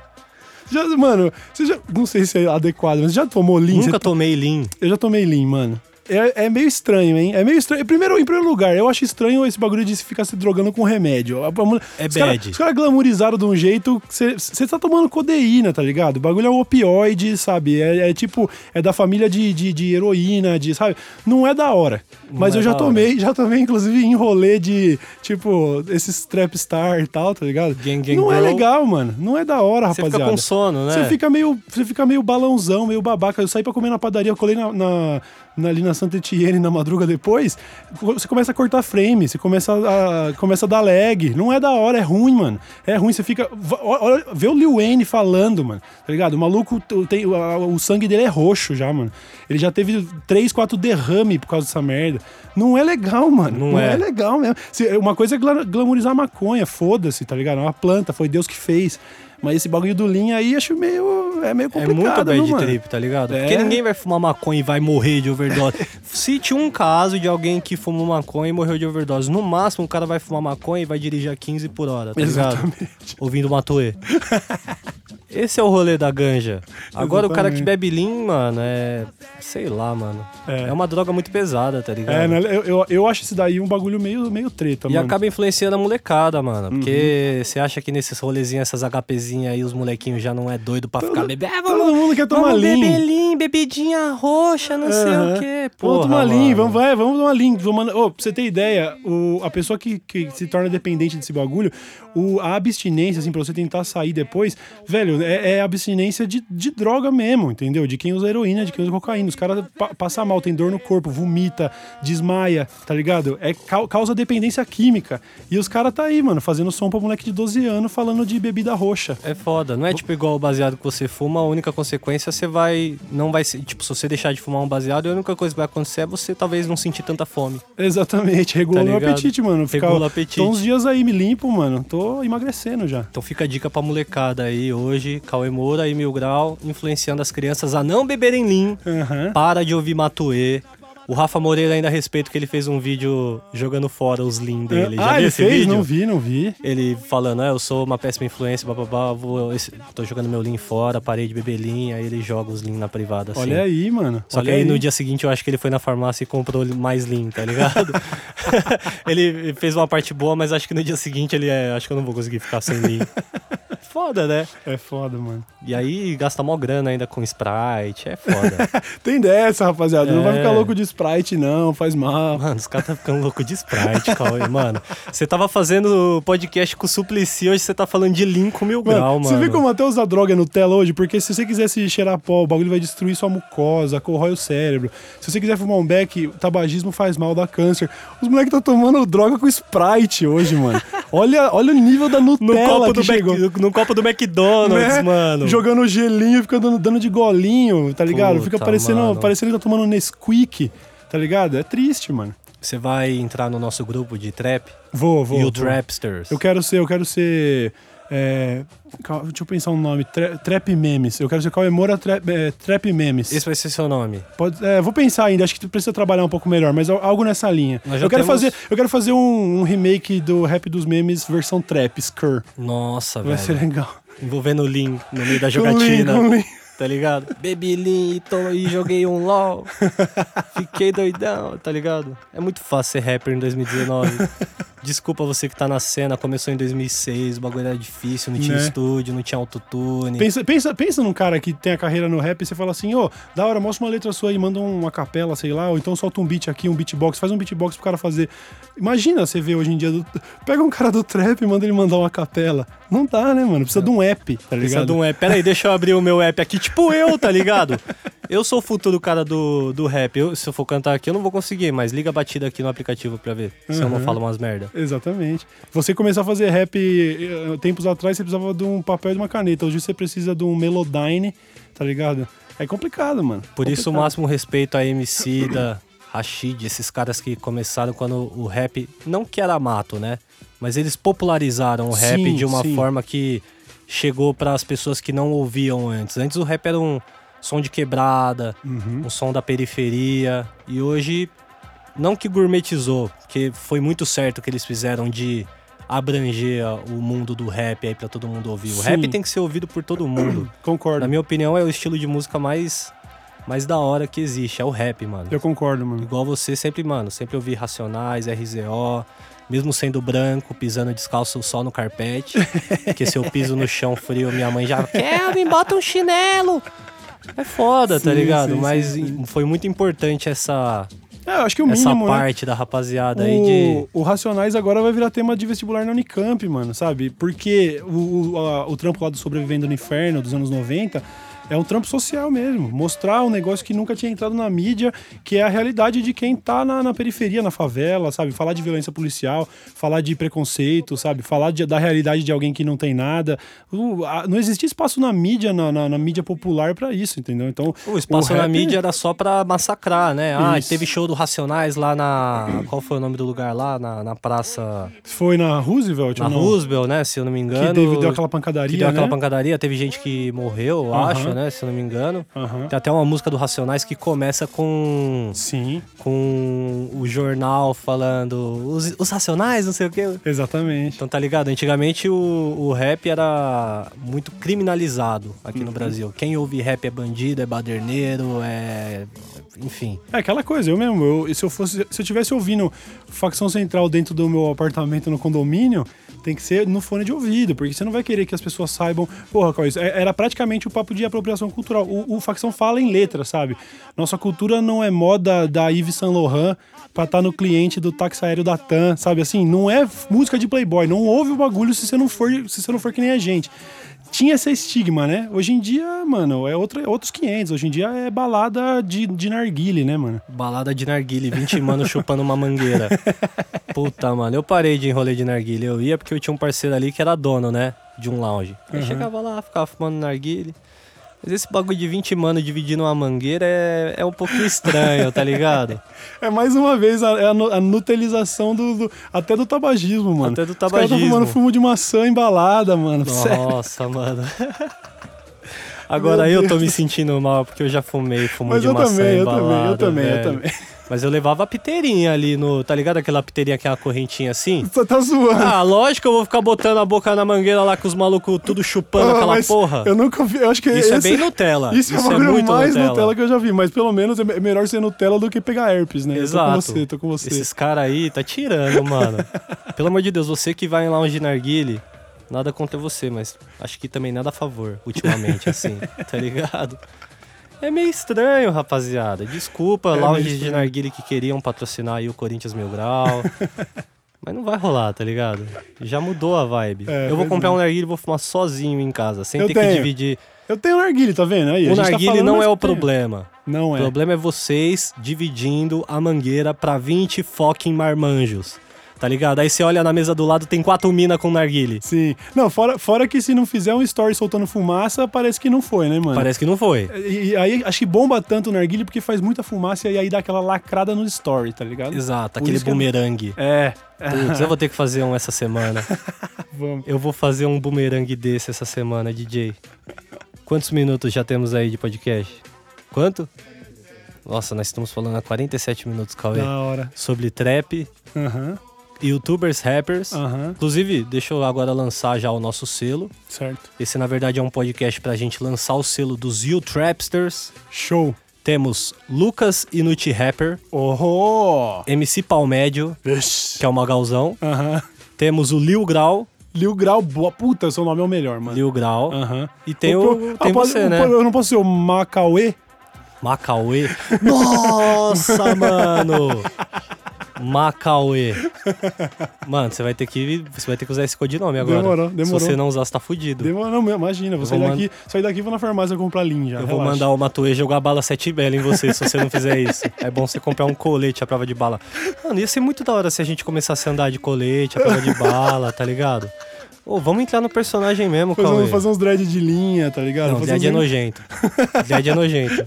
Já, mano, você já. Não sei se é adequado, mas você já tomou Lean? Nunca tomei lean. Eu já tomei Lean, mano. É, é meio estranho, hein? É meio estranho. Primeiro, em primeiro lugar, eu acho estranho esse bagulho de ficar se drogando com remédio. É os cara- bad. Os caras glamourizaram de um jeito você tá tomando codeína, tá ligado? O bagulho é um opioide, sabe? É, é tipo, é da família de, de, de heroína, de, sabe? Não é da hora. Mas é eu já da hora. tomei, já tomei, inclusive, em rolê de, tipo, esses trap star e tal, tá ligado? Gang, gang, não é bro. legal, mano. Não é da hora, Você rapaziada. fica com sono, né? Você fica meio, você fica meio balãozão, meio babaca. Eu saí pra comer na padaria, eu colei na, na- na- ali na Santa Etienne na madruga depois. Você começa a cortar frame, você começa a, começa a dar lag. Não é da hora, é ruim, mano. É ruim, você fica. Olha, vê o Lil Wayne falando, mano. Tá ligado? O maluco, tem, o sangue dele é roxo já, mano. Ele já teve 3, 4 derrame por causa dessa merda. Não é legal, mano. Não Não, é. é. legal mesmo. Se- Uma coisa é gla- glamorizar a maconha, foda-se, tá ligado? É uma planta, foi Deus que fez. Mas esse bagulho do Lean aí acho meio. É meio É complicado, muito viu, bad mano? trip, tá ligado? É. Porque ninguém vai fumar maconha e vai morrer de overdose. (laughs) Cite um caso de alguém que fumou maconha e morreu de overdose. No máximo, o cara vai fumar maconha e vai dirigir a 15 por hora, tá ligado? Exatamente. Ouvindo Matuê. (laughs) Esse é o rolê da ganja. (laughs) Agora o cara que Exatamente. bebe lean, mano, é. Sei lá, mano. É. É, uma droga muito pesada, tá ligado? É, né? eu, eu, eu acho esse daí um bagulho meio, meio treta, E mano. Uhum. acaba influenciando a molecada, mano. Porque você acha que nesses rolezinhos, essas HPzinhas aí, os molequinhos já não é doido pra ficar bebendo. Ah, vamos, Todo mundo quer tomar vamos Lean. beber lean, bebidinha roxa, não sei Aham. o quê. Vamos Porra, tomar Lean, vamos, vai, vamos tomar Lean. Vamos, Ô, pra você ter ideia, o, a pessoa que, que se torna dependente desse bagulho, o, a abstinência, assim, pra você tentar sair depois, velho, é, é abstinência de, de droga mesmo, entendeu? De quem usa heroína, de quem usa cocaína. Os caras pa, passam mal, tem dor no corpo, vomita, desmaia, tá ligado? É cau- causa dependência química. E os caras tá aí, mano, fazendo som pra moleque de 12 anos falando de bebida roxa. É foda, não é tipo igual o baseado que você fuma, a única consequência você vai. Não vai ser. Tipo, se você deixar de fumar um baseado, a única coisa que vai acontecer é você talvez não sentir tanta fome. Exatamente, regula Tá o apetite, mano. Ficar, Regula o apetite. Tô uns dias aí, me limpo, mano. Tô emagrecendo já. Então fica a dica pra molecada aí hoje, Cauê Moura e Mil Grau, influenciando as crianças a não beberem lean. Aham. Para de ouvir Matuê. O Rafa Moreira ainda respeito que ele fez um vídeo jogando fora os lean dele. Já ah, viu ele esse fez? vídeo? Não vi, não vi. Ele falando, ah, eu sou uma péssima influência, bababá, vou, esse- tô jogando meu lean fora, parei de beber lean, aí ele joga os lean na privada, assim. Olha aí, mano. Só que Olha aí no dia seguinte eu acho que ele foi na farmácia e comprou mais lean, tá ligado? (laughs) (laughs) ele fez uma parte boa, mas acho que no dia seguinte ele é, acho que eu não vou conseguir ficar sem lean. (laughs) Foda, né? É foda, mano. E aí gasta mó grana ainda com Sprite, é foda. Tem dessa, rapaziada. Não vai É. ficar louco de Sprite, não. Faz mal. Mano, os caras tá ficando louco de Sprite, Cauê. Mano, você tava fazendo podcast com o Suplicy, hoje você tá falando de com mil grau, mano. você vê como até usar droga no tela hoje? Porque se você quisesse cheirar pó, o bagulho vai destruir sua mucosa, corrói o cérebro. Se você quiser fumar um beck, o tabagismo faz mal, dá câncer. Os moleques estão tomando droga com Sprite hoje, mano. Olha, olha o nível da no Nutella copo, que do Mac- chegou. no copo do McDonald's, né? mano. Jogando gelinho, fica dando, dando de golinho, tá ligado? fica Puta, parecendo, mano. parecendo que tá tomando Nesquik, tá ligado? É triste, mano. Você vai entrar no nosso grupo de trap? Vou, vou. e o vou. Trapsters. Eu quero ser, eu quero ser. É, deixa eu pensar um nome. Tra- trap Memes. Eu quero ser Cauemora Trap, é, Trap Memes. Esse vai ser seu nome. Pode, é, vou pensar ainda, acho que precisa trabalhar um pouco melhor, mas al- algo nessa linha. Eu quero, temos- fazer, eu quero fazer um, um remake do Rap dos Memes versão trap, Skr. Nossa, Vai ser velho. legal. Envolvendo o Lean no meio da (laughs) Com jogatina. Com Lean. Tá ligado? Bebi Lean e, to- e joguei um LOL. (laughs) Fiquei doidão, tá ligado? É muito fácil ser rapper em 2019. (laughs) Desculpa você que tá na cena, começou em 2006, o bagulho era difícil, não tinha Né? estúdio, não tinha autotune. Pensa, pensa, pensa num cara que tem a carreira no rap e você fala assim, ô, da hora, mostra uma letra sua aí, manda uma capela, sei lá, ou então solta um beat aqui, um beatbox, faz um beatbox pro cara fazer. Imagina você ver hoje em dia, do- pega um cara do trap e manda ele mandar uma capela. Não dá, né, mano? Precisa de um app, tá Precisa ligado? de um app. Pera aí, deixa eu abrir o meu app aqui, tipo eu, tá ligado? Eu sou o futuro cara do, do rap. Eu, se eu for cantar aqui, eu não vou conseguir, mas liga a batida aqui no aplicativo pra ver se eu não Uhum. falo umas merda. Exatamente. Você começar a fazer rap eh, tempos atrás, você precisava de um papel e de uma caneta. Hoje você precisa de um Melodyne, tá ligado? É complicado, mano. Por isso, o Complicado. máximo respeito a MC da Rashid, esses caras que começaram quando o rap não que era mato, né? Mas eles popularizaram o rap Sim, de uma sim. forma que chegou para as pessoas que não ouviam antes. Antes o rap era um som de quebrada, Uhum. um som da periferia, e hoje não que gourmetizou, porque foi muito certo o que eles fizeram de abranger o mundo do rap aí para todo mundo ouvir. O Sim. rap tem que ser ouvido por todo mundo. (clears throat) Concordo. Na minha opinião, é o estilo de música mais, mais da hora que existe. É o rap, mano. Eu concordo, mano. Igual você, sempre, mano, sempre ouvi Racionais, RZO, mesmo sendo branco, pisando descalço só no carpete. (laughs) porque se eu piso no chão frio, minha mãe já. Kevin, bota um chinelo! É foda, tá Sim, ligado? sim, Mas foi muito importante essa, É, acho que o essa mínimo, né? parte da rapaziada aí de. O, o Racionais agora vai virar tema de vestibular na Unicamp, mano, sabe? Porque o, o, a- o trampo lá do Sobrevivendo no Inferno dos anos 90 É um trampo social mesmo. Mostrar um negócio que nunca tinha entrado na mídia, que é a realidade de quem tá na, na periferia, na favela, sabe? Falar de violência policial, falar de preconceito, sabe? Falar de, da realidade de alguém que não tem nada. A, não existia espaço na mídia, na, na, na mídia popular para isso, entendeu? Então. O espaço o na mídia era só pra massacrar, né? Ah, Isso. teve show do Racionais lá na. Qual foi o nome do lugar lá? Na, na praça. Foi na Roosevelt Na? Roosevelt, né? Se eu não me engano. Que teve, deu aquela pancadaria, que deu aquela né? pancadaria. Teve gente que morreu, eu Aham. acho, né? Se eu não me engano. Aham. Tem até uma música do Racionais que começa com. Sim, com o jornal falando. Os, os Racionais, não sei o quê. exatamente. Então tá ligado? Antigamente o, o rap era muito criminalizado aqui Uhum. no Brasil. Quem ouve rap é bandido, é baderneiro, é. Enfim. É aquela coisa, eu mesmo, eu, se eu fosse, se eu tivesse ouvindo facção central dentro do meu apartamento no condomínio, tem que ser no fone de ouvido, porque você não vai querer que as pessoas saibam. Porra, qual é isso? Era praticamente o papo de apropriação cultural. O, o facção fala em letra, sabe? Nossa cultura não é moda da Yves Saint Laurent pra estar no cliente do táxi aéreo da TAM, sabe? Assim, não é música de playboy. Não ouve o bagulho se você não for, se você não for que nem a gente. Tinha esse estigma, né? Hoje em dia, mano, é, outra, é outros 500. Hoje em dia é balada de, de narguile, né, mano? Balada de narguile, 20 mano chupando uma mangueira. (laughs) Puta, mano, eu parei de enrolê de narguile. Eu ia porque eu tinha um parceiro ali que era dono, né? De um lounge. Aí chegava lá, ficava fumando narguile. Mas esse bagulho de 20 mano dividindo uma mangueira é, é um pouquinho estranho, tá ligado? (laughs) É mais uma vez a, é a, a nutelização do, do- até do tabagismo, mano. Até do Os caras tabagismo. fumando fumo de maçã embalada, mano. (laughs) Sério. Nossa, mano. (laughs) Agora eu tô me sentindo mal porque eu já fumei fumo Mas de eu maçã também, eu embalada, também, eu também, eu velho. também. Mas eu levava a piteirinha ali no... Tá ligado aquela piteirinha que é correntinha assim? Você tá zoando. Ah, lógico que eu vou ficar botando a boca na mangueira lá com os malucos tudo chupando Ah, aquela porra. Eu nunca vi, eu acho que Isso é esse- bem Nutella. Isso, (laughs) Isso é é muito mais Nutella. Nutella. que eu já vi, mas pelo menos é me- melhor ser Nutella do que pegar herpes, né? Exato. Eu tô com você, tô com você. Esses caras aí tá tirando, mano. (laughs) Pelo amor de Deus, você que vai em lounge de narguile, nada contra você, mas acho que também nada a favor, ultimamente, assim, (laughs) tá ligado? É meio estranho, rapaziada. Desculpa, É lounge de narguile que queriam patrocinar aí o Corinthians Mil Grau. (laughs) Mas não vai rolar, tá ligado? Já mudou a vibe. É, eu vou comprar é. um narguile e vou fumar sozinho em casa, sem Eu ter que tenho. dividir. Eu tenho narguile, tá vendo? Aí, o tá narguile falando, não é o problema. Não O é. problema é vocês dividindo a mangueira pra 20 fucking marmanjos. Tá ligado? Aí você olha na mesa do lado, tem quatro mina com narguile. Sim. Não, fora, fora que se não fizer um story soltando fumaça, parece que não foi, né, mano? Parece que não foi. E, e aí acho que bomba tanto o narguile porque faz muita fumaça e aí dá aquela lacrada no story, tá ligado? Exato, Por aquele é- bumerangue. É. Putz, eu vou ter que fazer um essa semana. (laughs) Vamos. Eu vou fazer um bumerangue desse essa semana, DJ. Quantos minutos já temos aí de podcast? Quanto? Nossa, nós estamos falando há 47 minutos, Cauê. Da hora. Sobre trap, Aham, youtubers, rappers. aham, Inclusive, deixa eu agora lançar já o nosso selo. certo. Esse, na verdade, é um podcast pra gente lançar o selo dos You Trapsters. Show. Temos Lucas Inuti Rapper, Oh! MC Palmédio, Vixe. que é o Magalzão. Aham. Temos o Lil Grau, Lil Grau, boa puta, seu nome é o melhor, mano. Lil Grau. Aham. E tem, o, ah, tem pode- você, o- né? Eu não posso ser o Macauê? Macauê. (laughs) Nossa, mano! (laughs) Macauê. Mano, você vai ter que você vai ter que usar esse codinome agora. Demorou, demorou. Se você não usar, você tá fudido. Demora, não, imagina, vou sair vou daqui, sair daqui e vou na farmácia comprar linha. Eu vou mandar o Matuê jogar bala sete bela em você se você não fizer isso. É bom você comprar um colete à prova de bala. Mano, ia ser muito da hora se a gente começasse a andar de colete à prova de bala, tá ligado? Ô, vamos entrar no personagem mesmo, fazer, Cauê. um- fazer uns dread de linha, tá ligado? Não, fazer dread é uns- nojento. (laughs) Dread é nojento.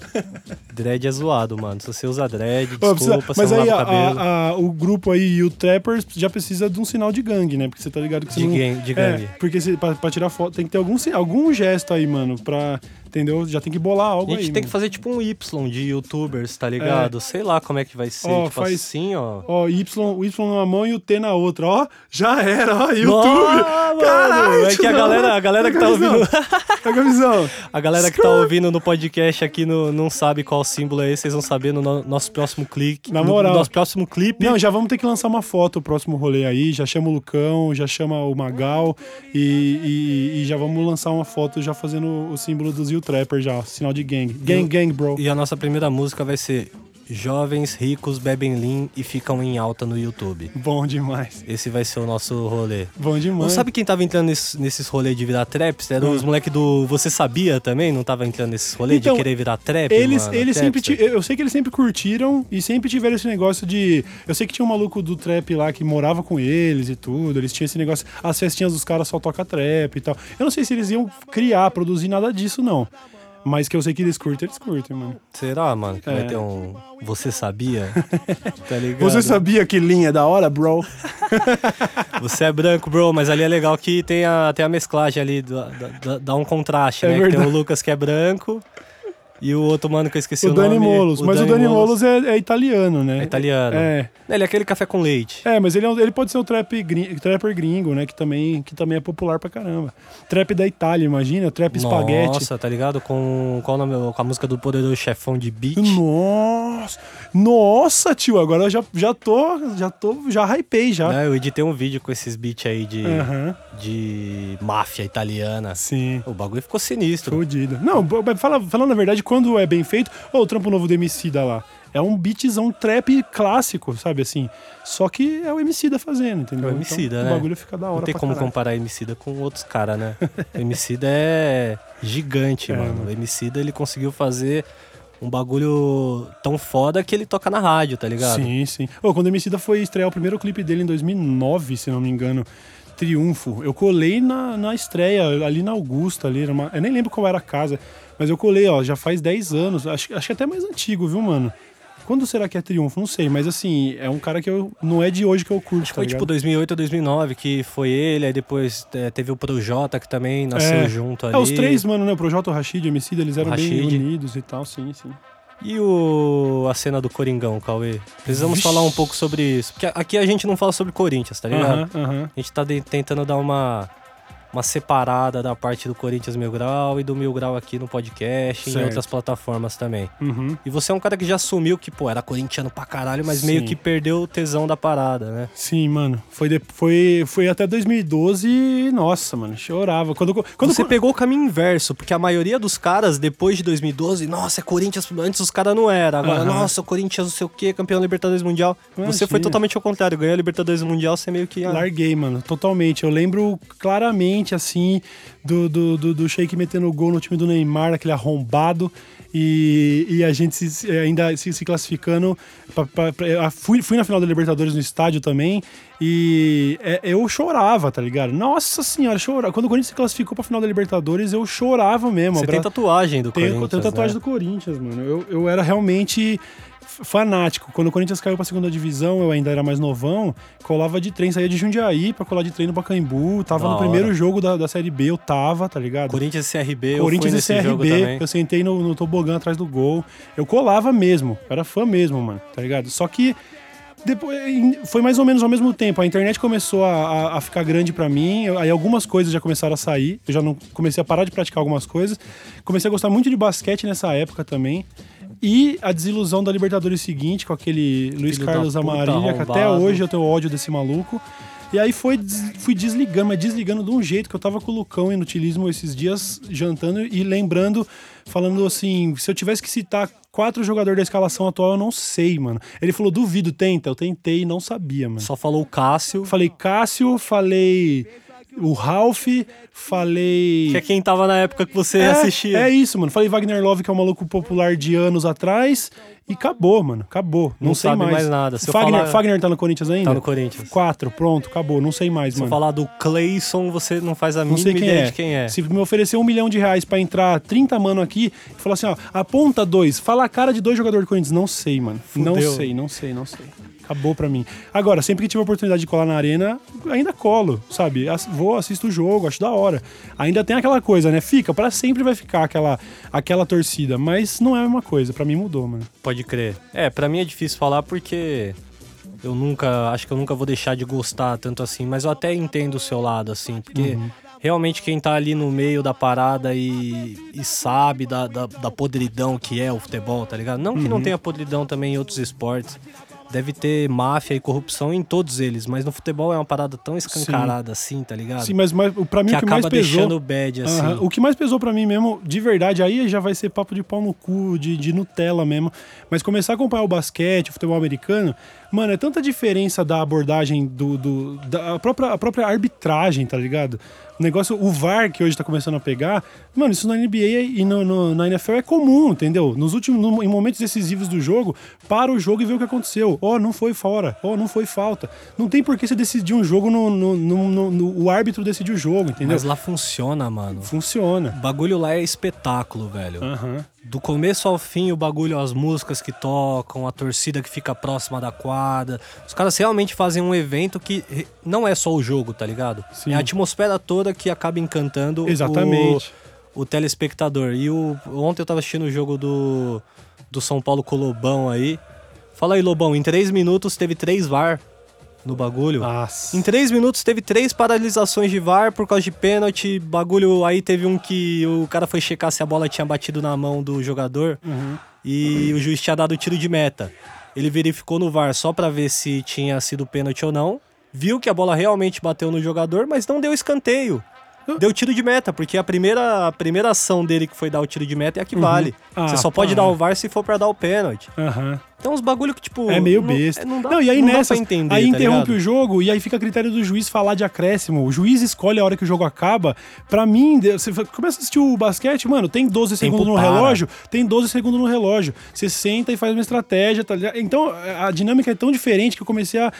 Dread é zoado, mano. Se você usa dread, Ó, precisa- desculpa, mas aí a- o cabelo. a- a- o grupo aí e o Trappers já precisa de um sinal de gangue, né? Porque você tá ligado que você De não... gang- de É, gangue. porque você, pra, pra tirar foto tem que ter algum, algum gesto aí, mano, pra... Entendeu? Já tem que bolar algo A gente aí, tem que mano. fazer tipo um Y de youtubers, tá ligado? Sei lá como é que vai ser. Ó, tipo faz- assim, ó. Ó, Y, o Y numa mão e o T na outra. Ó, já era, ó, YouTube. Caralho, é que a galera, a galera que tá ouvindo. (laughs) Pega a visão. a galera que tá ouvindo no podcast aqui no, não sabe qual símbolo é esse, vocês vão saber no no- nosso próximo clique. Na moral. No nosso próximo clipe. Não, já vamos ter que lançar uma foto o próximo rolê aí. Já chama o Lucão, já chama o Magal e, e- e já vamos lançar uma foto já fazendo o símbolo dos U Trapper já, sinal de gang. Gang, gang, bro. E a nossa primeira música vai ser Jovens ricos bebem lean e ficam em alta no YouTube. Bom demais. Esse vai ser o nosso rolê. Bom Não demais. sabe quem tava entrando nesses, nesses rolês de virar traps? Era os Hum. moleque do Você Sabia também? Não tava entrando nesses rolês Então, de querer virar trap? Eles, mano? eles sempre. Eu sei que eles sempre curtiram e sempre tiveram esse negócio de. Eu sei que tinha um maluco do trap lá que morava com eles e tudo. Eles tinham esse negócio. As festinhas dos caras só toca trap e tal. Eu não sei se eles iam criar, produzir nada disso, não. Mas que eu sei que eles curtem, eles curtem, mano. Será, mano, que É. vai ter um Você Sabia? (laughs) tá ligado? Você sabia que linha é da hora, bro? (laughs) Você é branco, bro, mas ali é legal que tem a, tem a mesclagem ali, dá, dá- dá um contraste, É né? Tem o Lucas que é branco e o outro mano que eu esqueci o, o Dani nome. Molos. Mas o Dani Molos é, é italiano, né? é italiano. É. Ele é aquele café com leite. É, mas ele, é um- ele pode ser um trap gringo, trapper gringo, né? Que também, que também é popular pra caramba. Trap da Itália, imagina? Trap espaguete. Nossa, tá ligado? Com, qual o nome? Com a música do Poderoso Chefão de Beat. Nossa! Nossa, tio, agora eu já, já tô. Já tô. Já hypei já. Né, Eu editei um vídeo com esses beats aí de, Aham. de máfia italiana. Sim. O bagulho ficou sinistro. Fodido. Não, fala, falando a verdade, quando é bem feito, ô, o trampo novo do Emicida lá. É um beatzão trap clássico, sabe assim? Só que é o Emicida fazendo, entendeu? É o Emicida, então, né? O bagulho fica da hora Não tem como caralho. comparar Emicida com outros caras, né? (laughs) o Emicida é gigante, É, mano. mano. O Emicida, ele conseguiu fazer um bagulho tão foda que ele toca na rádio, tá ligado? Sim, sim. Ô, quando o Emicida foi estrear o primeiro clipe dele em 2009, se não me engano, Triunfo, eu colei na, na estreia, ali na Augusta, ali, uma- eu nem lembro qual era a casa, mas eu colei, ó, já faz 10 anos, acho, acho que até mais antigo, viu, mano? Quando será que é Triunfo? Não sei, mas assim, é um cara que eu. Não é de hoje que eu curto. Acho que tá foi tipo ligado? 2008 ou 2009 que foi ele, aí depois é, teve o Projota que também nasceu É. junto ali. É, os três, mano, né? O Projota, o Rashid e o Emicida, eles eram bem unidos e tal, sim, sim. E o, a cena do Coringão, Cauê? Precisamos Vixe. falar um pouco sobre isso. Porque aqui a gente não fala sobre Corinthians, tá ligado? A gente tá de- tentando dar uma, uma separada da parte do Corinthians Mil Grau e do Mil Grau aqui no podcast e em outras plataformas também. Uhum. E você é um cara que já assumiu que, pô, era corintiano pra caralho, mas Sim. meio que perdeu o tesão da parada, né? Sim, mano. Foi, de- foi, foi até 2012 e, nossa, mano, chorava. Quando, quando você pegou o caminho inverso, porque a maioria dos caras, depois de 2012, nossa, é Corinthians, antes os caras não era. Agora, Aham. nossa, o Corinthians não sei o quê, campeão da Libertadores Mundial. Você Imagina. foi totalmente ao contrário, ganhou a Libertadores Mundial, você meio que... ah, Larguei, mano, totalmente. Eu lembro claramente, assim, do, do, do, do Sheik metendo gol no time do Neymar, aquele arrombado, e, e a gente se- ainda se, se classificando. pra- pra- pra- fui, fui na final da Libertadores no estádio também, e é, eu chorava, tá ligado? Nossa senhora, chorava. Quando o Corinthians se classificou pra final da Libertadores, eu chorava mesmo. Você Abra- tem tatuagem do tenho, Corinthians, tenho tatuagem né? do Corinthians, mano. Eu, eu era realmente fanático. Quando o Corinthians caiu pra segunda divisão, eu ainda era mais novão, colava de trem, saía de Jundiaí pra colar de trem no Pacaembu. Tava Da no hora. primeiro jogo da, da Série B, eu tava, tá ligado? Corinthians e CRB, Corinthians eu e CRB, eu sentei no, no tobogã atrás do gol. Eu colava mesmo, eu era fã mesmo, mano, tá ligado? Só que depois, foi mais ou menos ao mesmo tempo. A internet começou a, a- a ficar grande pra mim, aí algumas coisas já começaram a sair. Eu já não comecei a parar de praticar algumas coisas. Comecei a gostar muito de basquete nessa época também. E a desilusão da Libertadores seguinte com aquele Luiz Filho da Carlos puta, Amarília, que até hoje eu tenho ódio desse maluco. E aí foi, fui desligando, mas desligando de um jeito que eu tava com o Lucão Inutilismo esses dias jantando e lembrando, falando assim, se eu tivesse que citar quatro jogadores da escalação atual, eu não sei, mano. Ele falou, duvido, tenta. Eu tentei e não sabia, mano. Só falou Cássio, falei Cássio, falei o Ralph, falei... que é quem tava na época que você assistia. É isso, mano. Falei Wagner Love, que é um maluco popular de anos atrás. E acabou, mano. Acabou. Não, Não sei mais. mais nada. Se Fagner, falar- Fagner tá no Corinthians ainda? Tá no Corinthians. Quatro, pronto, acabou. Não sei mais, Se eu mano. falar do Clayson, você não faz a Não mínima sei quem ideia é. de quem é. Se me oferecer um milhão de reais pra entrar 30 mano aqui e falar assim, ó, aponta dois, fala a cara de dois jogadores do Corinthians. Não sei, mano. Não Fudeu. sei, não sei, não sei. Acabou pra mim. Agora, sempre que tive a oportunidade de colar na arena, ainda colo, sabe? Vou, assisto o jogo, acho da hora. Ainda tem aquela coisa, né? Fica, pra sempre vai ficar aquela, aquela torcida. Mas não é a mesma coisa. Pra mim mudou, mano. Pode crer. É, pra mim é difícil falar porque eu nunca, acho que eu nunca vou deixar de gostar tanto assim, mas eu até entendo o seu lado, assim, porque Uhum. realmente quem tá ali no meio da parada e, e sabe da, da, da podridão que é o futebol, tá ligado? Não que Uhum. não tenha podridão também em outros esportes, deve ter máfia e corrupção em todos eles, mas no futebol é uma parada tão escancarada assim, tá ligado? Sim, mas, mas pra mim que o que acaba mais pesou. bad, assim. Aham. O que mais pesou pra mim mesmo, de verdade, aí já vai ser papo de pau no cu, de, de Nutella mesmo. Mas começar a acompanhar o basquete, o futebol americano, mano, é tanta diferença da abordagem do. do da própria, a própria arbitragem, tá ligado? O negócio, o VAR que hoje tá começando a pegar, mano, isso na NBA e no, no- na NFL é comum, entendeu? Nos últimos, no- em momentos decisivos do jogo, para o jogo e vê o que aconteceu. Ó, não foi fora, ó, não foi falta. Não tem por que você decidir um jogo no. no, no- no- o árbitro decide o jogo, entendeu? Mas lá funciona, mano. Funciona. O bagulho lá é espetáculo, velho. Aham. Do começo ao fim, o bagulho, as músicas que tocam, a torcida que fica próxima da quadra. Os caras realmente fazem um evento que não é só o jogo, tá ligado? Sim. É a atmosfera toda que acaba encantando Exatamente. O, o telespectador. E o, ontem eu tava assistindo o jogo do, do São Paulo com o Lobão aí. Fala aí, Lobão, em três minutos teve três VAR no bagulho. Nossa. Em três minutos teve três paralisações de VAR por causa de pênalti. Bagulho aí teve um que o cara foi checar se a bola tinha batido na mão do jogador e o juiz tinha dado tiro de meta. Ele verificou no VAR só pra ver se tinha sido pênalti ou não. Viu que a bola realmente bateu no jogador, mas não deu escanteio. Deu tiro de meta, porque a primeira, a primeira ação dele que foi dar o tiro de meta é a que vale. Ah, Você só pode para. dar o VAR se for pra dar o pênalti. Aham. Então uns bagulho que, tipo. É meio besta. Não, dá, Não, e aí não pra entender. aí tá interrompe ligado? o jogo e aí fica a critério do juiz falar de acréscimo. O juiz escolhe a hora que o jogo acaba. Pra mim, você começa a assistir o basquete, mano, tem 12 Tempo segundos no para. relógio, tem 12 segundos no relógio. Você senta e faz uma estratégia, tá ligado? Então, a dinâmica é tão diferente que eu comecei a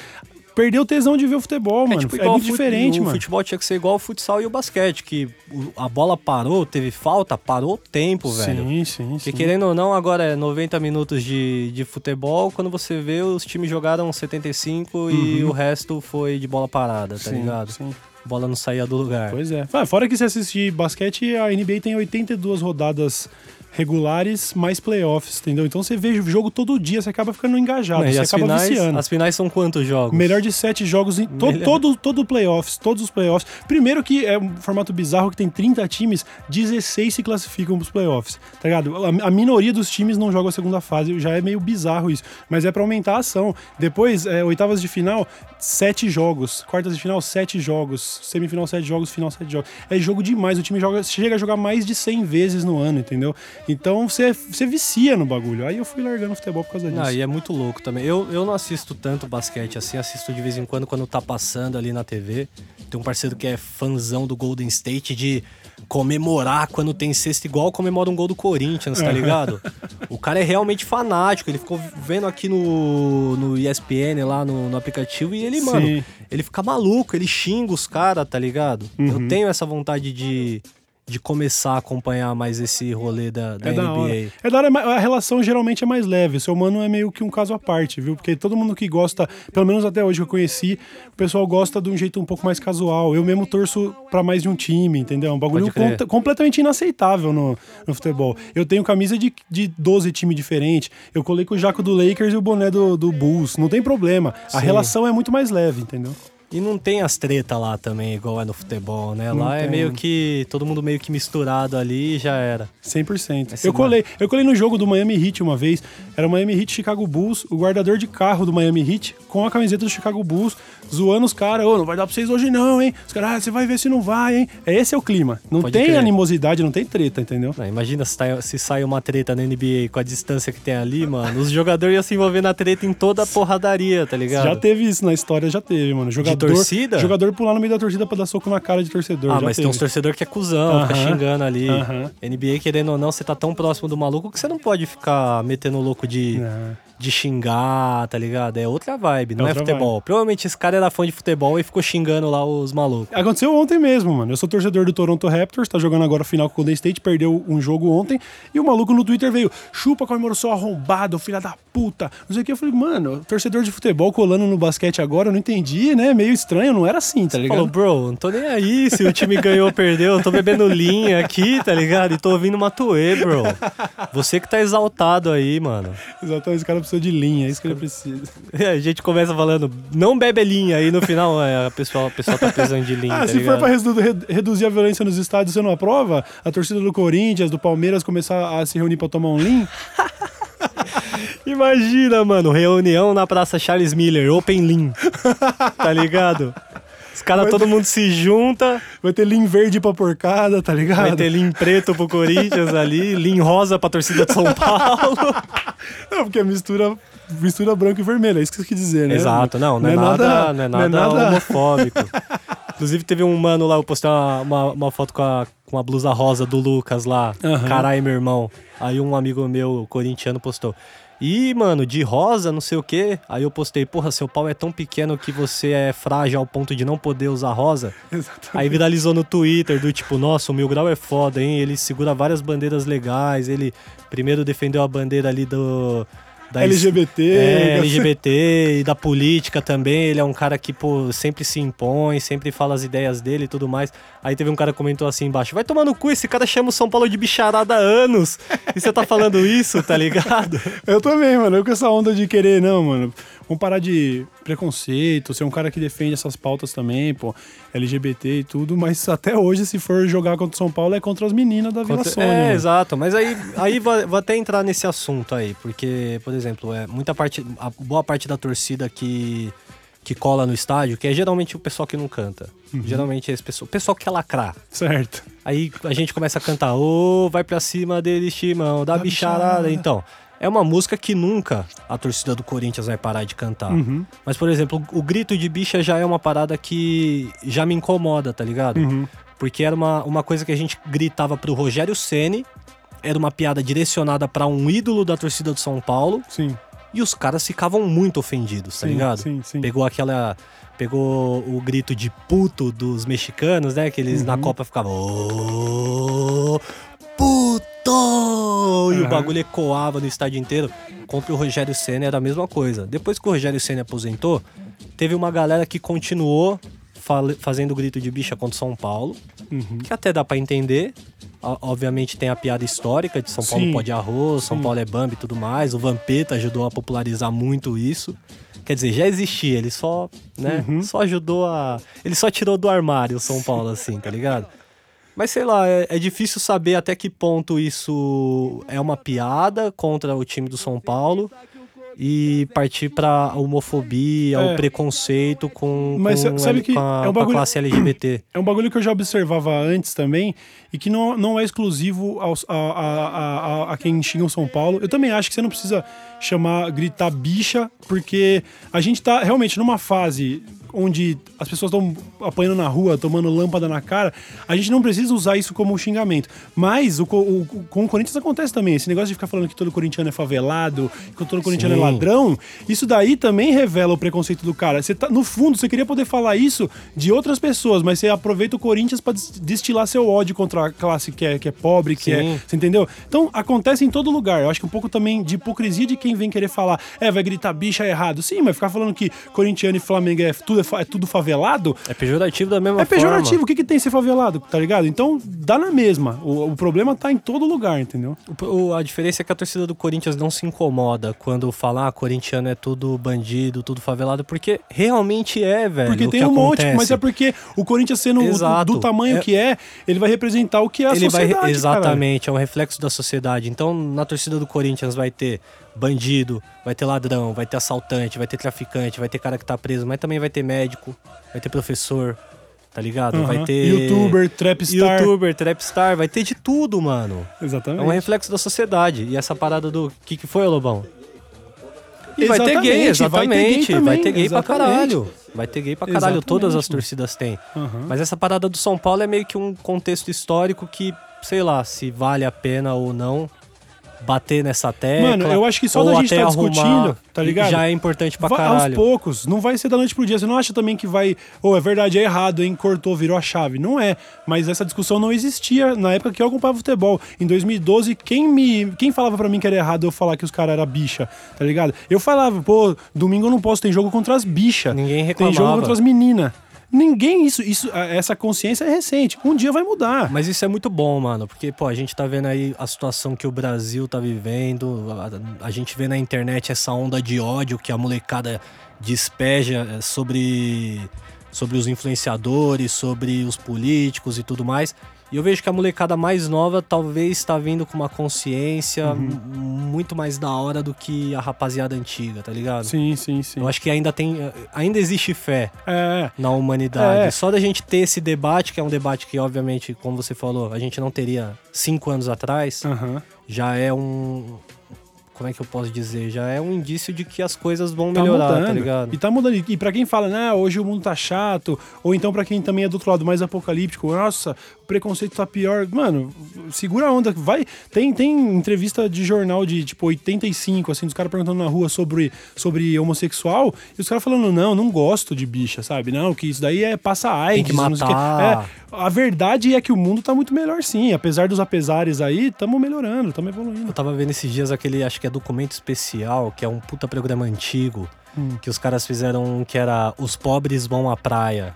perder o tesão de ver o futebol, mano. É, tipo, muito o fut- diferente, o mano. futebol tinha que ser igual o futsal e o basquete, que o- a bola parou, teve falta, parou o tempo, velho. Sim, sim, Porque sim. querendo ou não, agora é 90 minutos de, de futebol, quando você vê, os times jogaram 75 e o resto foi de bola parada, tá Uhum. Sim, ligado? sim. Bola não saía do lugar. Pois é. Ah, Fora que se assistir basquete, a NBA tem 82 rodadas regulares mais playoffs, entendeu? Então você vê o jogo todo dia, você acaba ficando engajado, Não, e você acaba finais, viciando. as finais são quantos jogos? Melhor de sete jogos em to, Melhor. todo, todo playoffs, todos os playoffs. Primeiro que é um formato bizarro que tem 30 times, 16 se classificam pros playoffs, tá ligado? A, a minoria dos times não joga a segunda fase, já é meio bizarro isso, mas é pra aumentar a ação. Depois, é, oitavas de final, sete jogos. Quartas de final, sete jogos. Semifinal, sete jogos. Final, sete jogos. É jogo demais. O time joga, chega a jogar mais de 100 vezes no ano, entendeu? Então você, você vicia no bagulho. Aí eu fui largando o futebol por causa disso. Ah, e é muito louco também. Eu, eu não assisto tanto basquete assim, assisto de vez em quando quando tá passando ali na TV. Tem um parceiro que é fãzão do Golden State de comemorar quando tem sexta igual comemora um gol do Corinthians, tá ligado? o cara é realmente fanático, ele ficou vendo aqui no, no ESPN lá no, no aplicativo e ele, Sim. mano, ele fica maluco, ele xinga os caras, tá ligado? Uhum. Eu tenho essa vontade de, de começar a acompanhar mais esse rolê da, da É da NBA. hora. É da hora, mas a relação geralmente é mais leve. O seu mano é meio que um caso à parte, viu? Porque todo mundo que gosta, pelo menos até hoje que eu conheci, o pessoal gosta de um jeito um pouco mais casual. Eu mesmo torço pra mais de um time, entendeu? É um bagulho com- completamente inaceitável no, no futebol. Eu tenho camisa de, de 12 times diferentes. Eu colei com o jaco do Lakers e o boné do, do Bulls. Não tem problema. A Sim. relação é muito mais leve, entendeu? E não tem as treta lá também, igual é no futebol, né? Não lá é tem. meio que todo mundo meio que misturado ali e já era. 100%. Esse Eu colei, eu colei no jogo do Miami Heat uma vez. Era o Miami Heat Chicago Bulls, o guardador de carro do Miami Heat com a camiseta do Chicago Bulls, zoando os caras. Ô, não vai dar pra vocês hoje não, hein? Os caras, ah, você vai ver se não vai, hein? Esse é o clima. Não Pode tem crer. animosidade, não tem treta, entendeu? Não, imagina se, tá- se sai uma treta na NBA com a distância que tem ali, mano. Os jogadores iam se envolver na treta em toda a porradaria, tá ligado? Já teve isso na história, já teve, mano. Jogador, torcida? Jogador pular no meio da torcida pra dar soco na cara de torcedor. Ah, mas teve. tem uns torcedor que é cuzão, fica Aham. xingando ali. Aham. NBA, querendo ou não, você tá tão próximo do maluco que você não pode ficar metendo louco de, Não. De xingar, tá ligado? É outra vibe, não é, outra futebol. Provavelmente esse cara era fã de futebol e ficou xingando lá os malucos. Aconteceu ontem mesmo, mano. Eu sou torcedor do Toronto Raptors, tá jogando agora a final com o Golden State, perdeu um jogo ontem, e o maluco no Twitter veio, chupa comemorou seu arrombado, filha da puta. Não sei o que. Eu falei, mano, torcedor de futebol colando no basquete agora, eu não entendi, né? Meio estranho, não era assim, tá ligado? Falou, bro, não tô nem aí se o time ganhou ou perdeu. Eu tô bebendo linha aqui, tá ligado? E tô ouvindo Matuê, bro. Você que tá exaltado aí, mano. Exatamente, esse cara precisa de linha, é isso que ele precisa. E (laughs) a gente começa falando, não bebe linha. Aí no final, é, a pessoa, a pessoa tá precisando de linha, Ah, tá se for ligado? pra redu- re- reduzir a violência nos estádios, você não aprova? A torcida do Corinthians, do Palmeiras começar a se reunir pra tomar um lean? (laughs) Imagina, mano, reunião na Praça Charles Miller, Open Lean. Tá ligado? Caras, todo mundo se junta. Vai ter linha verde pra porcada, tá ligado? Vai ter lean preto pro Corinthians ali, lean rosa pra torcida de São Paulo. (laughs) Não, porque é mistura, mistura branco e vermelho, é isso que você quis dizer, né? Exato, não, não, é, nada, não é nada, não é nada homofóbico. (laughs) Inclusive teve um mano lá, eu postei uma, uma, uma foto com a, com a blusa rosa do Lucas lá. Aham. Caralho, meu irmão. Aí um amigo meu, corintiano, postou. Ih, mano, de rosa, não sei o quê. Aí eu postei, porra, seu pau é tão pequeno que você é frágil ao ponto de não poder usar rosa. (laughs) Exatamente. Aí viralizou no Twitter do tipo, nossa, o Mil Grau é foda, hein? Ele segura várias bandeiras legais. Ele primeiro defendeu a bandeira ali do. Da LGBT, é, né? LGBT e da política também. Ele é um cara que, pô, sempre se impõe, sempre fala as ideias dele e tudo mais. Aí teve um cara que comentou assim embaixo: vai tomar no cu, esse cara chama o São Paulo de bicharada há anos. E você tá falando isso, tá ligado? (laughs) Eu também, mano. Eu com essa onda de querer, não, mano. Vamos parar de preconceito, ser um cara que defende essas pautas também, pô, LGBT e tudo, mas até hoje, se for jogar contra o São Paulo, é contra as meninas da Vila Contra- Sônia. É, exato. Mas aí, aí vou, até entrar nesse assunto aí, porque, por exemplo, é muita parte, a boa parte da torcida que, que cola no estádio, que é geralmente o pessoal que não canta. Uhum. Geralmente é esse pessoal, o pessoal que quer lacrar. Certo. Aí a gente começa a cantar, ô, vai pra cima dele, Timão, dá Dá bicharada. bicharada. Então, é uma música que nunca a torcida do Corinthians vai parar de cantar. Uhum. Mas, por exemplo, o grito de bicha já é uma parada que já me incomoda, tá ligado? Uhum. Porque era uma, uma coisa que a gente gritava pro Rogério Ceni, era uma piada direcionada pra um ídolo da torcida do São Paulo, Sim. e os caras ficavam muito ofendidos, tá sim, ligado? Sim, sim. Pegou aquela. Pegou o grito de puto dos mexicanos, né? Que eles Uhum. na Copa ficavam. "Ô, puto! E o Aham. bagulho ecoava no estádio inteiro. Contra o Rogério Senna era a mesma coisa. Depois que o Rogério Senna aposentou, teve uma galera que continuou fazendo grito de bicha contra o São Paulo. Uhum. Que até dá pra entender. O- Obviamente tem a piada histórica de São Paulo Sim. pode arroz, São Sim. Paulo é Bambi e tudo mais. O Vampeta ajudou a popularizar muito isso. Quer dizer, já existia, ele só, né, Uhum. só ajudou a... Ele só tirou do armário o São Paulo, assim, tá ligado? Mas sei lá, é, é difícil saber até que ponto isso é uma piada contra o time do São Paulo e partir pra homofobia, É. o preconceito com, Mas com, sabe que com a, é um bagulho- classe LGBT. (clears throat) É um bagulho que eu já observava antes também e que não, não é exclusivo aos, a, a, a, a quem xinga o São Paulo. Eu também acho que você não precisa chamar, gritar bicha, porque a gente tá realmente numa fase onde as pessoas estão apanhando na rua, tomando lâmpada na cara. A gente não precisa usar isso como xingamento. Mas o, o, com o Corinthians acontece também. Esse negócio de ficar falando que todo corintiano é favelado, que todo corintiano é Sim. ladrão, isso daí também revela o preconceito do cara. Você tá, no fundo, você queria poder falar isso de outras pessoas, mas você aproveita o Corinthians des- destilar seu ódio contra a classe que é, que é pobre, que Sim. é. Você entendeu? Então acontece em todo lugar. Eu acho que um pouco também de hipocrisia de quem vem querer falar, é, vai gritar bicha é errado. Sim, mas ficar falando que corintiano e Flamengo é tudo, é, fa- é tudo favelado. É pejorativo da mesma É pejorativo, forma. o que, que tem ser favelado, tá ligado? Então dá na mesma. O, o problema tá em todo lugar, entendeu? O- o- a diferença é que a torcida do Corinthians não se incomoda quando falar ah, corintiano é tudo bandido, tudo favelado, porque realmente é, velho. Porque o tem um monte, acontece. mas é porque o Corinthians sendo do, Exato. do tamanho É- que é, ele vai representar o que é a ele vai sociedade. exatamente, é um reflexo da sociedade. Então, na torcida do Corinthians vai ter bandido, vai ter ladrão, vai ter assaltante, vai ter traficante, vai ter cara que tá preso, mas também vai ter médico, vai ter professor, tá ligado? cara. Vai ter Youtuber, trapstar. youtuber, trapstar, vai ter de tudo, mano. É Exatamente. um reflexo da sociedade. E essa parada do que que foi, Lobão? E vai ter Exatamente, gay, vai ter gay exatamente. Vai ter gay pra exatamente. caralho. Vai ter gay pra caralho, todas as Exatamente. torcidas têm. Aham. Mas essa parada do São Paulo é meio que um contexto histórico que, sei lá, se vale a pena ou não bater nessa tecla. Mano, eu acho que só da gente até tá discutindo, tá ligado? Já é importante pra Vai- aos caralho. poucos, não vai ser da noite pro dia. Você não acha também que vai. Ou é verdade, é errado, hein? Cortou, virou a chave. Não é. Mas essa discussão não existia na época que eu acompanhava futebol. Em 2012, quem me. Quem falava pra mim que era errado eu falar que os caras eram bicha, tá ligado? Eu falava, pô, domingo eu não posso, tem jogo contra as bichas. Ninguém Tem reclamava. jogo contra as meninas. Ninguém, isso, isso, essa consciência é recente. Um dia vai mudar. Mas isso é muito bom, mano, porque, pô, a gente tá vendo aí a situação que o Brasil tá vivendo, a, a gente vê na internet essa onda de ódio que a molecada despeja eh, sobre, sobre os influenciadores, sobre os políticos e tudo mais. E eu vejo que a molecada mais nova talvez está vindo com uma consciência Uhum. muito mais da hora do que a rapaziada antiga, tá ligado? Sim, sim, sim. Eu acho que ainda tem. Ainda existe fé É, na humanidade. É. Só da gente ter esse debate, que é um debate que, obviamente, como você falou, a gente não teria cinco anos atrás, aham. já é um. Como é que eu posso dizer? Já é um indício de que as coisas vão Tá melhorar, mudando. tá ligado? E tá mudando. E pra quem fala, né, hoje o mundo tá chato, ou então pra quem também é do outro lado mais apocalíptico, nossa, preconceito tá pior. Mano, segura a onda, vai. Tem, tem entrevista de jornal de tipo 85, assim, dos caras perguntando na rua sobre, sobre homossexual, e os caras falando, não, não gosto de bicha, sabe? Não, que isso daí é passa AIDS. que o quê. matar. É, a verdade é que o mundo tá muito melhor sim. Apesar dos apesares aí, tamo melhorando, tamo evoluindo. Eu tava vendo esses dias aquele, acho que é documento especial, que é um puta programa antigo, Hum. que os caras fizeram que era Os Pobres Vão à Praia.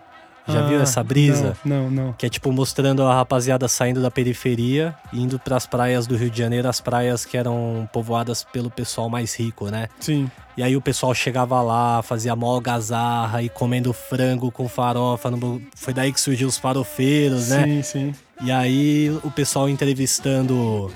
Já Ah, viu essa brisa? Não, não, não. Que é tipo mostrando a rapaziada saindo da periferia indo pras praias do Rio de Janeiro, as praias que eram povoadas pelo pessoal mais rico, né? Sim. E aí o pessoal chegava lá, fazia mó algazarra e comendo frango com farofa. no- Foi daí que surgiu os farofeiros, né? Sim, sim. E aí o pessoal entrevistando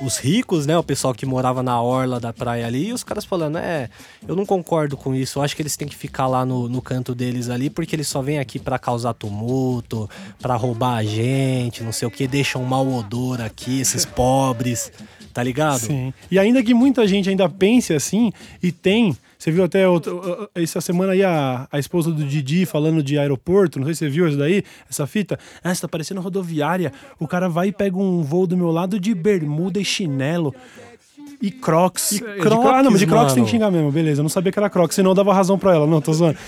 os ricos, né? O pessoal que morava na orla da praia ali, e os caras falando, é, eu não concordo com isso, eu acho que eles têm que ficar lá no, no canto deles ali, porque eles só vêm aqui pra causar tumulto, pra roubar a gente, não sei o que, deixam um mau odor aqui, esses pobres, tá ligado? Sim. E ainda que muita gente ainda pense assim, e tem. Você viu até essa semana aí a, a esposa do Didi falando de aeroporto, não sei se você viu isso daí, essa fita. Ah, você tá parecendo rodoviária. O cara vai e pega um voo do meu lado de bermuda e chinelo. E crocs. E Crocs, ah, não, mas de crocs tem mano. que xingar mesmo, beleza. Eu não sabia que era crocs, senão eu dava razão pra ela. Não, tô zoando.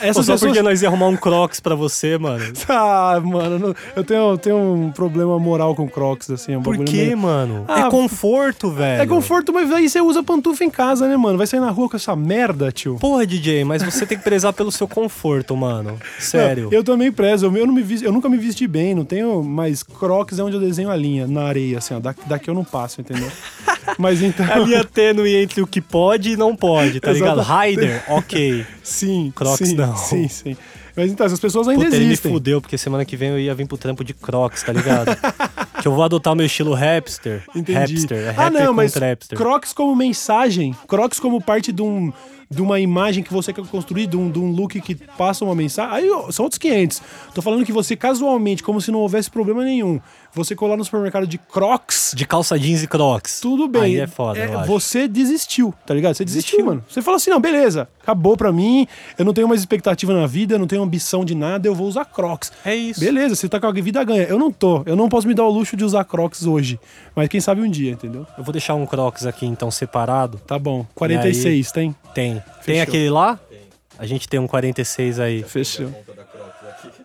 Essas só pessoas... porque nós ia arrumar um crocs pra você, mano. (laughs) Ah, mano, eu tenho, eu tenho um problema moral com crocs, assim. É um Por quê, meio- mano? Ah, é conforto, velho. É conforto, mas aí você usa pantufa em casa, né, mano? Vai sair na rua com essa merda, tio. Porra, DJ, mas você tem que prezar pelo seu conforto, mano. Sério. Não, eu também prezo. Eu, não me eu nunca me vesti bem, não tenho. Mas Crocs é onde eu desenho a linha, na areia, assim, ó. Daqui, daqui eu não passo, entendeu? (laughs) mas então. A linha tênue entre o que pode e não pode, tá (laughs) ligado? Rider, ok. Sim, Crocs sim, não. Sim, sim. Mas então, essas pessoas ainda Puta, ele me existem. fudeu, porque semana que vem eu ia vir pro trampo de Crocs, tá ligado? (laughs) que eu vou adotar o meu estilo rapster. Entendi. Rapster, é ah, não, mas. Crocs como mensagem, Crocs como parte de um. De uma imagem que você quer construir, de um, de um look que passa uma mensagem. Aí são outros 500. Tô falando que você, casualmente, como se não houvesse problema nenhum, você colar no supermercado de Crocs, De calça jeans e Crocs. tudo bem. Aí é foda, acho. Você desistiu, tá ligado? Você desistiu, Desistiu. mano. Você falou assim: não, beleza, acabou pra mim, eu não tenho mais expectativa na vida, eu não tenho ambição de nada, eu vou usar Crocs. É isso. Beleza, você tá com a vida ganha. Eu não tô. Eu não posso me dar o luxo de usar Crocs hoje. Mas quem sabe um dia, entendeu? Eu vou deixar um Crocs aqui, então, separado. Tá bom. 46, tem? Tem. Tem aquele lá? A gente tem um 46 aí. Fechou.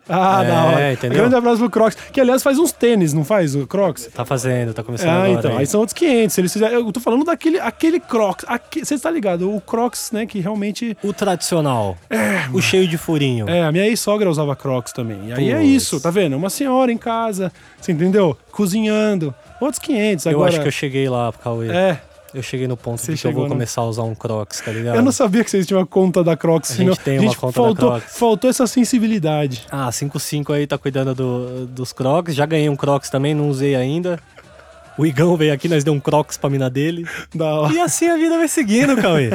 Ah, É, da hora. entendeu? Grande abraço pro Crocs. Que, aliás, faz uns tênis, não faz o Crocs? Tá fazendo, tá começando Ah, agora. então. aí. Aí são outros 500. Se eles fizerem, eu tô falando daquele aquele Crocs. aque- Você tá ligado? O Crocs, né, que realmente... O tradicional. o cheio de furinho. É, a minha ex-sogra usava Crocs também. E aí é Putz. isso, tá vendo? Uma senhora em casa, você entendeu? Cozinhando. Outros 500. eu Agora, acho que eu cheguei lá, Cauê. É, Eu cheguei no ponto Você de que eu vou chegou, né? começar a usar um Crocs, tá ligado? eu não sabia que vocês tinham uma conta da Crocs. A senão- gente tem uma conta da faltou, Crocs. Faltou essa sensibilidade. Ah, 55 aí tá cuidando do- dos Crocs. Já ganhei um Crocs também, não usei ainda. O Igão veio aqui, nós deu um Crocs pra mina dele. Da hora. E assim a vida vai seguindo, Cauê.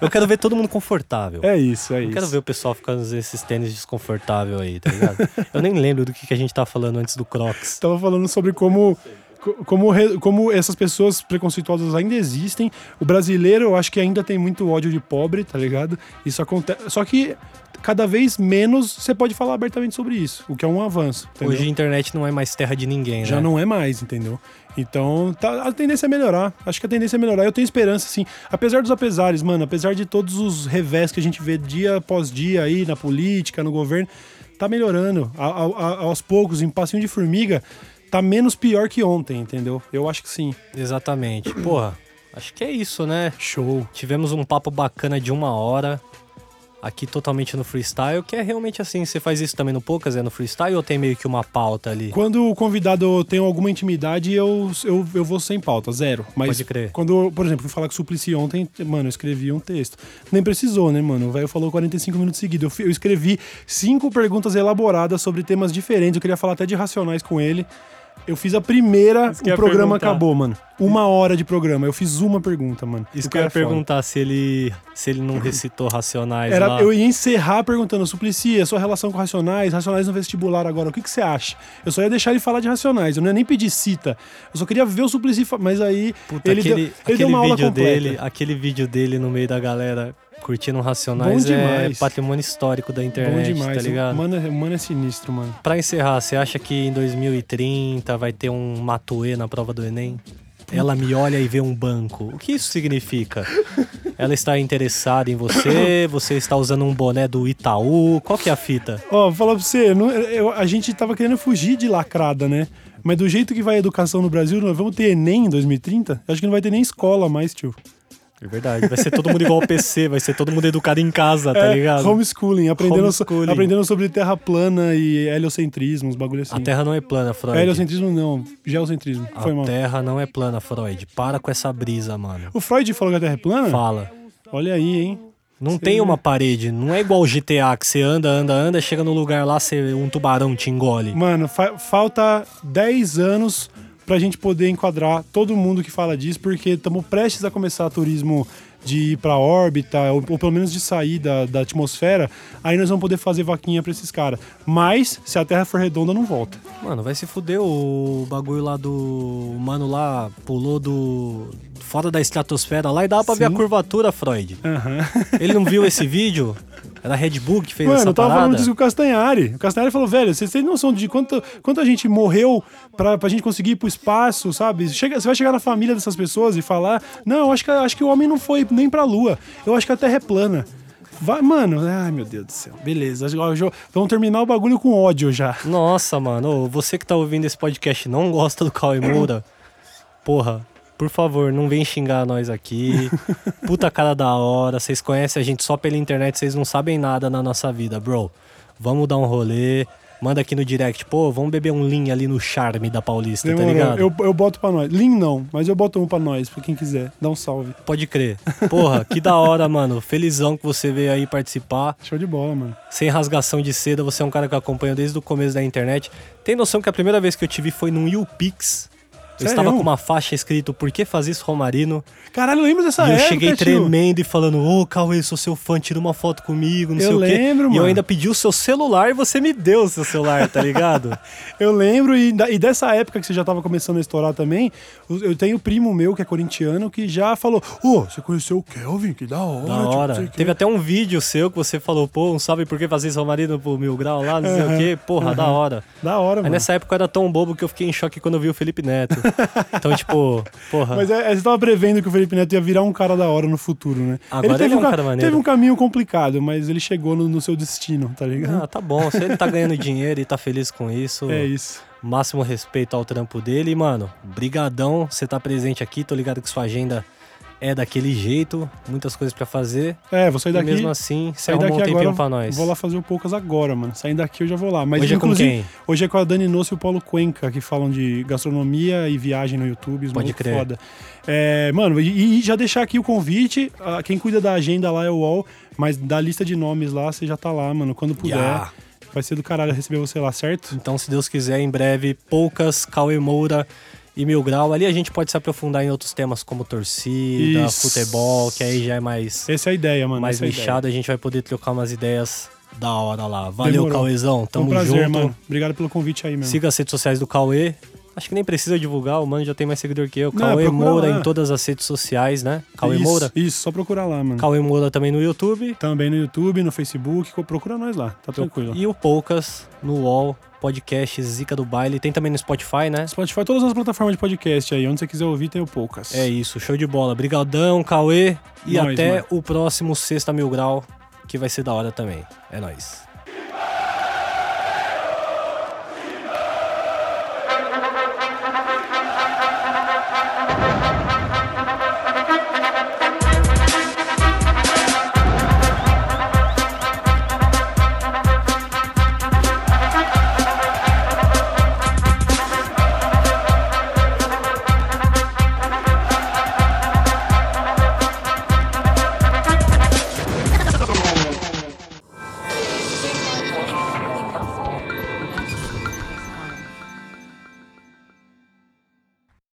Eu quero ver todo mundo confortável. É isso, é Eu isso. quero ver o pessoal ficando usando esses tênis desconfortável aí, tá ligado? Eu nem lembro do que, que a gente tava falando antes do Crocs. Tava falando sobre como, co- como, como essas pessoas preconceituosas ainda existem. O brasileiro, eu acho que ainda tem muito ódio de pobre, tá ligado? Isso acontece. Só que cada vez menos você pode falar abertamente sobre isso, o que é um avanço. entendeu? Hoje a internet não é mais terra de ninguém, Já né? não é mais, entendeu? Então, tá, a tendência é melhorar. Acho que a tendência é melhorar. Eu tenho esperança, assim. Apesar dos apesares, mano, apesar de todos os revés que a gente vê dia após dia aí na política, no governo, tá melhorando. A- a- a- aos poucos, em passinho de formiga, tá menos pior que ontem, entendeu? Eu acho que sim. Exatamente. (clears throat) Porra, acho que é isso, né? Show. Tivemos um papo bacana de uma hora. aqui totalmente no freestyle, que é realmente assim, você faz isso também no Poucas, é no freestyle ou tem meio que uma pauta ali? Quando o convidado tem alguma intimidade, eu, eu, eu vou sem pauta, zero. Mas Pode crer. quando, por exemplo, fui falar com o Suplicy ontem, mano, eu escrevi um texto. Nem precisou, né, mano? O velho falou 45 minutos seguidos. Eu, eu escrevi cinco perguntas elaboradas sobre temas diferentes. Eu queria falar até de racionais com ele. Eu fiz a primeira, o programa perguntar. acabou, mano. Uma hora de programa. Eu fiz uma pergunta, mano. Isso O que eu ia é perguntar se ele, se ele não (laughs) recitou Racionais Era, lá. eu ia encerrar perguntando, Suplicy, a sua relação com Racionais, Racionais no vestibular agora, o que, que você acha? Eu só ia deixar ele falar de Racionais, eu não ia nem pedir cita. Eu só queria ver o Suplicy, mas aí Puta, ele, aquele, deu, ele aquele deu uma aula completa. dele, aquele vídeo dele no meio da galera curtindo Racionais Bom é patrimônio histórico da Bom internet, demais. tá ligado? Mano, é- mano é sinistro, mano. Pra encerrar, você acha que em 2030 vai ter um Matuê na prova do Enem? Ela me olha e vê um banco. O que isso significa? (laughs) Ela está interessada em você? Você está usando um boné do Itaú? Qual que é a fita? Ó, vou falar pra você, não- eu- a gente tava querendo fugir de lacrada, né? Mas do jeito que vai a educação no Brasil, nós vamos ter Enem em 2030? Acho que não vai ter nem escola mais, tio. É verdade. Vai ser todo mundo igual ao PC, vai ser todo mundo educado em casa, tá É, ligado? Homeschooling, aprendendo, so- Homeschooling. aprendendo sobre terra plana e heliocentrismo, uns bagulho assim. A Terra não é plana, Freud. Heliocentrismo não, geocentrismo. A Foi mal. Terra não é plana, Freud. Para com essa brisa, mano. O Freud falou que a Terra é plana? Fala. Olha aí, hein? Não tem uma parede, não é igual o GTA que você anda, anda, anda, chega no lugar lá, você, um tubarão te engole. Mano, fa- falta 10 anos pra gente poder enquadrar todo mundo que fala disso, porque estamos prestes a começar turismo de ir pra órbita, ou, ou pelo menos de sair da, da atmosfera, aí nós vamos poder fazer vaquinha pra esses caras. Mas, se a Terra for redonda, não volta. Mano, vai se fuder o bagulho lá do. O mano lá pulou do. fora da estratosfera lá e dava pra ver a curvatura, Freud. Aham. Ele não viu esse vídeo? (laughs) Era a Red Bull que fez Mano, essa eu tava parada? falando disso com o Castanhari. O Castanhari falou, velho, vocês têm noção de quanto, quanto a gente morreu pra, pra gente conseguir ir pro espaço, sabe? Chega, você vai chegar na família dessas pessoas e falar, não, eu acho que, acho que o homem não foi nem pra lua. Eu acho que a Terra é plana. Vai, mano, ai meu Deus do céu. Beleza, vamos terminar o bagulho com ódio já. Nossa, mano, você que tá ouvindo esse podcast não gosta do Cauê Moura, porra, por favor, não vem xingar nós aqui. (laughs) Puta cara da hora, vocês conhecem a gente só pela internet, vocês não sabem nada na nossa vida, bro. Vamos dar um rolê. Manda aqui no direct, pô, vamos beber um lean ali no charme da Paulista, tá Demorou. ligado? Eu, eu boto pra nós. Lean não, mas eu boto um pra nós, pra quem quiser. Dá um salve. Pode crer. Porra, que da hora, mano. Felizão que você veio aí participar. Show de bola, mano. Sem rasgação de seda, você é um cara que eu acompanho desde o começo da internet. Tem noção que a primeira vez que eu te vi foi num YouPix. Eu Sério? estava com uma faixa escrito Por que faz isso, Romarino? Caralho, lembra dessa e eu época, cheguei tio? tremendo e falando, ô Cauê, sou seu fã, tira uma foto comigo, não Eu sei o quê. lembro, E eu mano. ainda pedi o seu celular e você me deu o seu celular, tá ligado? (laughs) Eu lembro, e, e dessa época que você já tava começando a estourar também, eu tenho um primo meu que é corintiano que já falou: Ô, você conheceu o Kelvin? Que da hora. Da não hora. sei o quê." Teve até um vídeo seu que você falou, pô, um salve por que fazer isso, Romarino, pro Mil Grau lá, não sei o quê. Porra, da hora. Da hora, Aí mano. nessa época eu era tão bobo que eu fiquei em choque quando eu vi o Felipe Neto. Então, tipo, porra. Mas é, é, você tava prevendo que o Felipe Neto ia virar um cara da hora no futuro, né? Agora teve ele é um ca- cara maneiro. Teve um caminho complicado, mas ele chegou no, no seu destino, tá ligado? Ah, tá bom. Se ele tá ganhando (laughs) dinheiro e tá feliz com isso, É isso. máximo respeito ao trampo dele. E, mano, brigadão você tá presente aqui. Tô ligado que sua agenda é daquele jeito, muitas coisas pra fazer. É, vou sair E daqui. mesmo assim, você sair um daqui tempinho agora. pra nós. Vou lá fazer o poucas agora, mano. Saindo daqui eu já vou lá. Mas Hoje é com quem? hoje é com a Dani Noce e o Paulo Cuenca, que falam de gastronomia e viagem no YouTube. os Pode crer. Foda. É, mano, e, e já deixar aqui o convite. Quem cuida da agenda lá é o UOL, mas da lista de nomes lá, você já tá lá, mano. Quando puder. Ya. Vai ser do caralho receber você lá, certo? Então, se Deus quiser, em breve, poucas, Cauê Moura e Mil Grau. Ali a gente pode se aprofundar em outros temas como torcida, Isso. futebol, que aí já é mais, Essa é a ideia, mano. mais essa é a gente vai poder trocar umas ideias da hora lá. Valeu, Demorou. Cauêzão. Foi um Tamo prazer, junto. mano. Obrigado pelo convite aí, mesmo. Siga as redes sociais do Cauê. Acho que nem precisa divulgar, o mano já tem mais seguidor que eu. Não, Cauê Moura lá. em todas as redes sociais, né? Cauê isso, Moura. Isso, só procurar lá, mano. Cauê Moura também no YouTube. Também no YouTube, no Facebook, procura nós lá, tá tranquilo. E o Poucas no UOL, podcast Zica do Baile. Tem também no Spotify, né? Spotify, todas as plataformas de podcast aí, onde você quiser ouvir, tem o Poucas. É isso, show de bola. Brigadão, Cauê. E Nóis, até mano. o próximo Sexta Mil Grau, que vai ser da hora também. É nóis.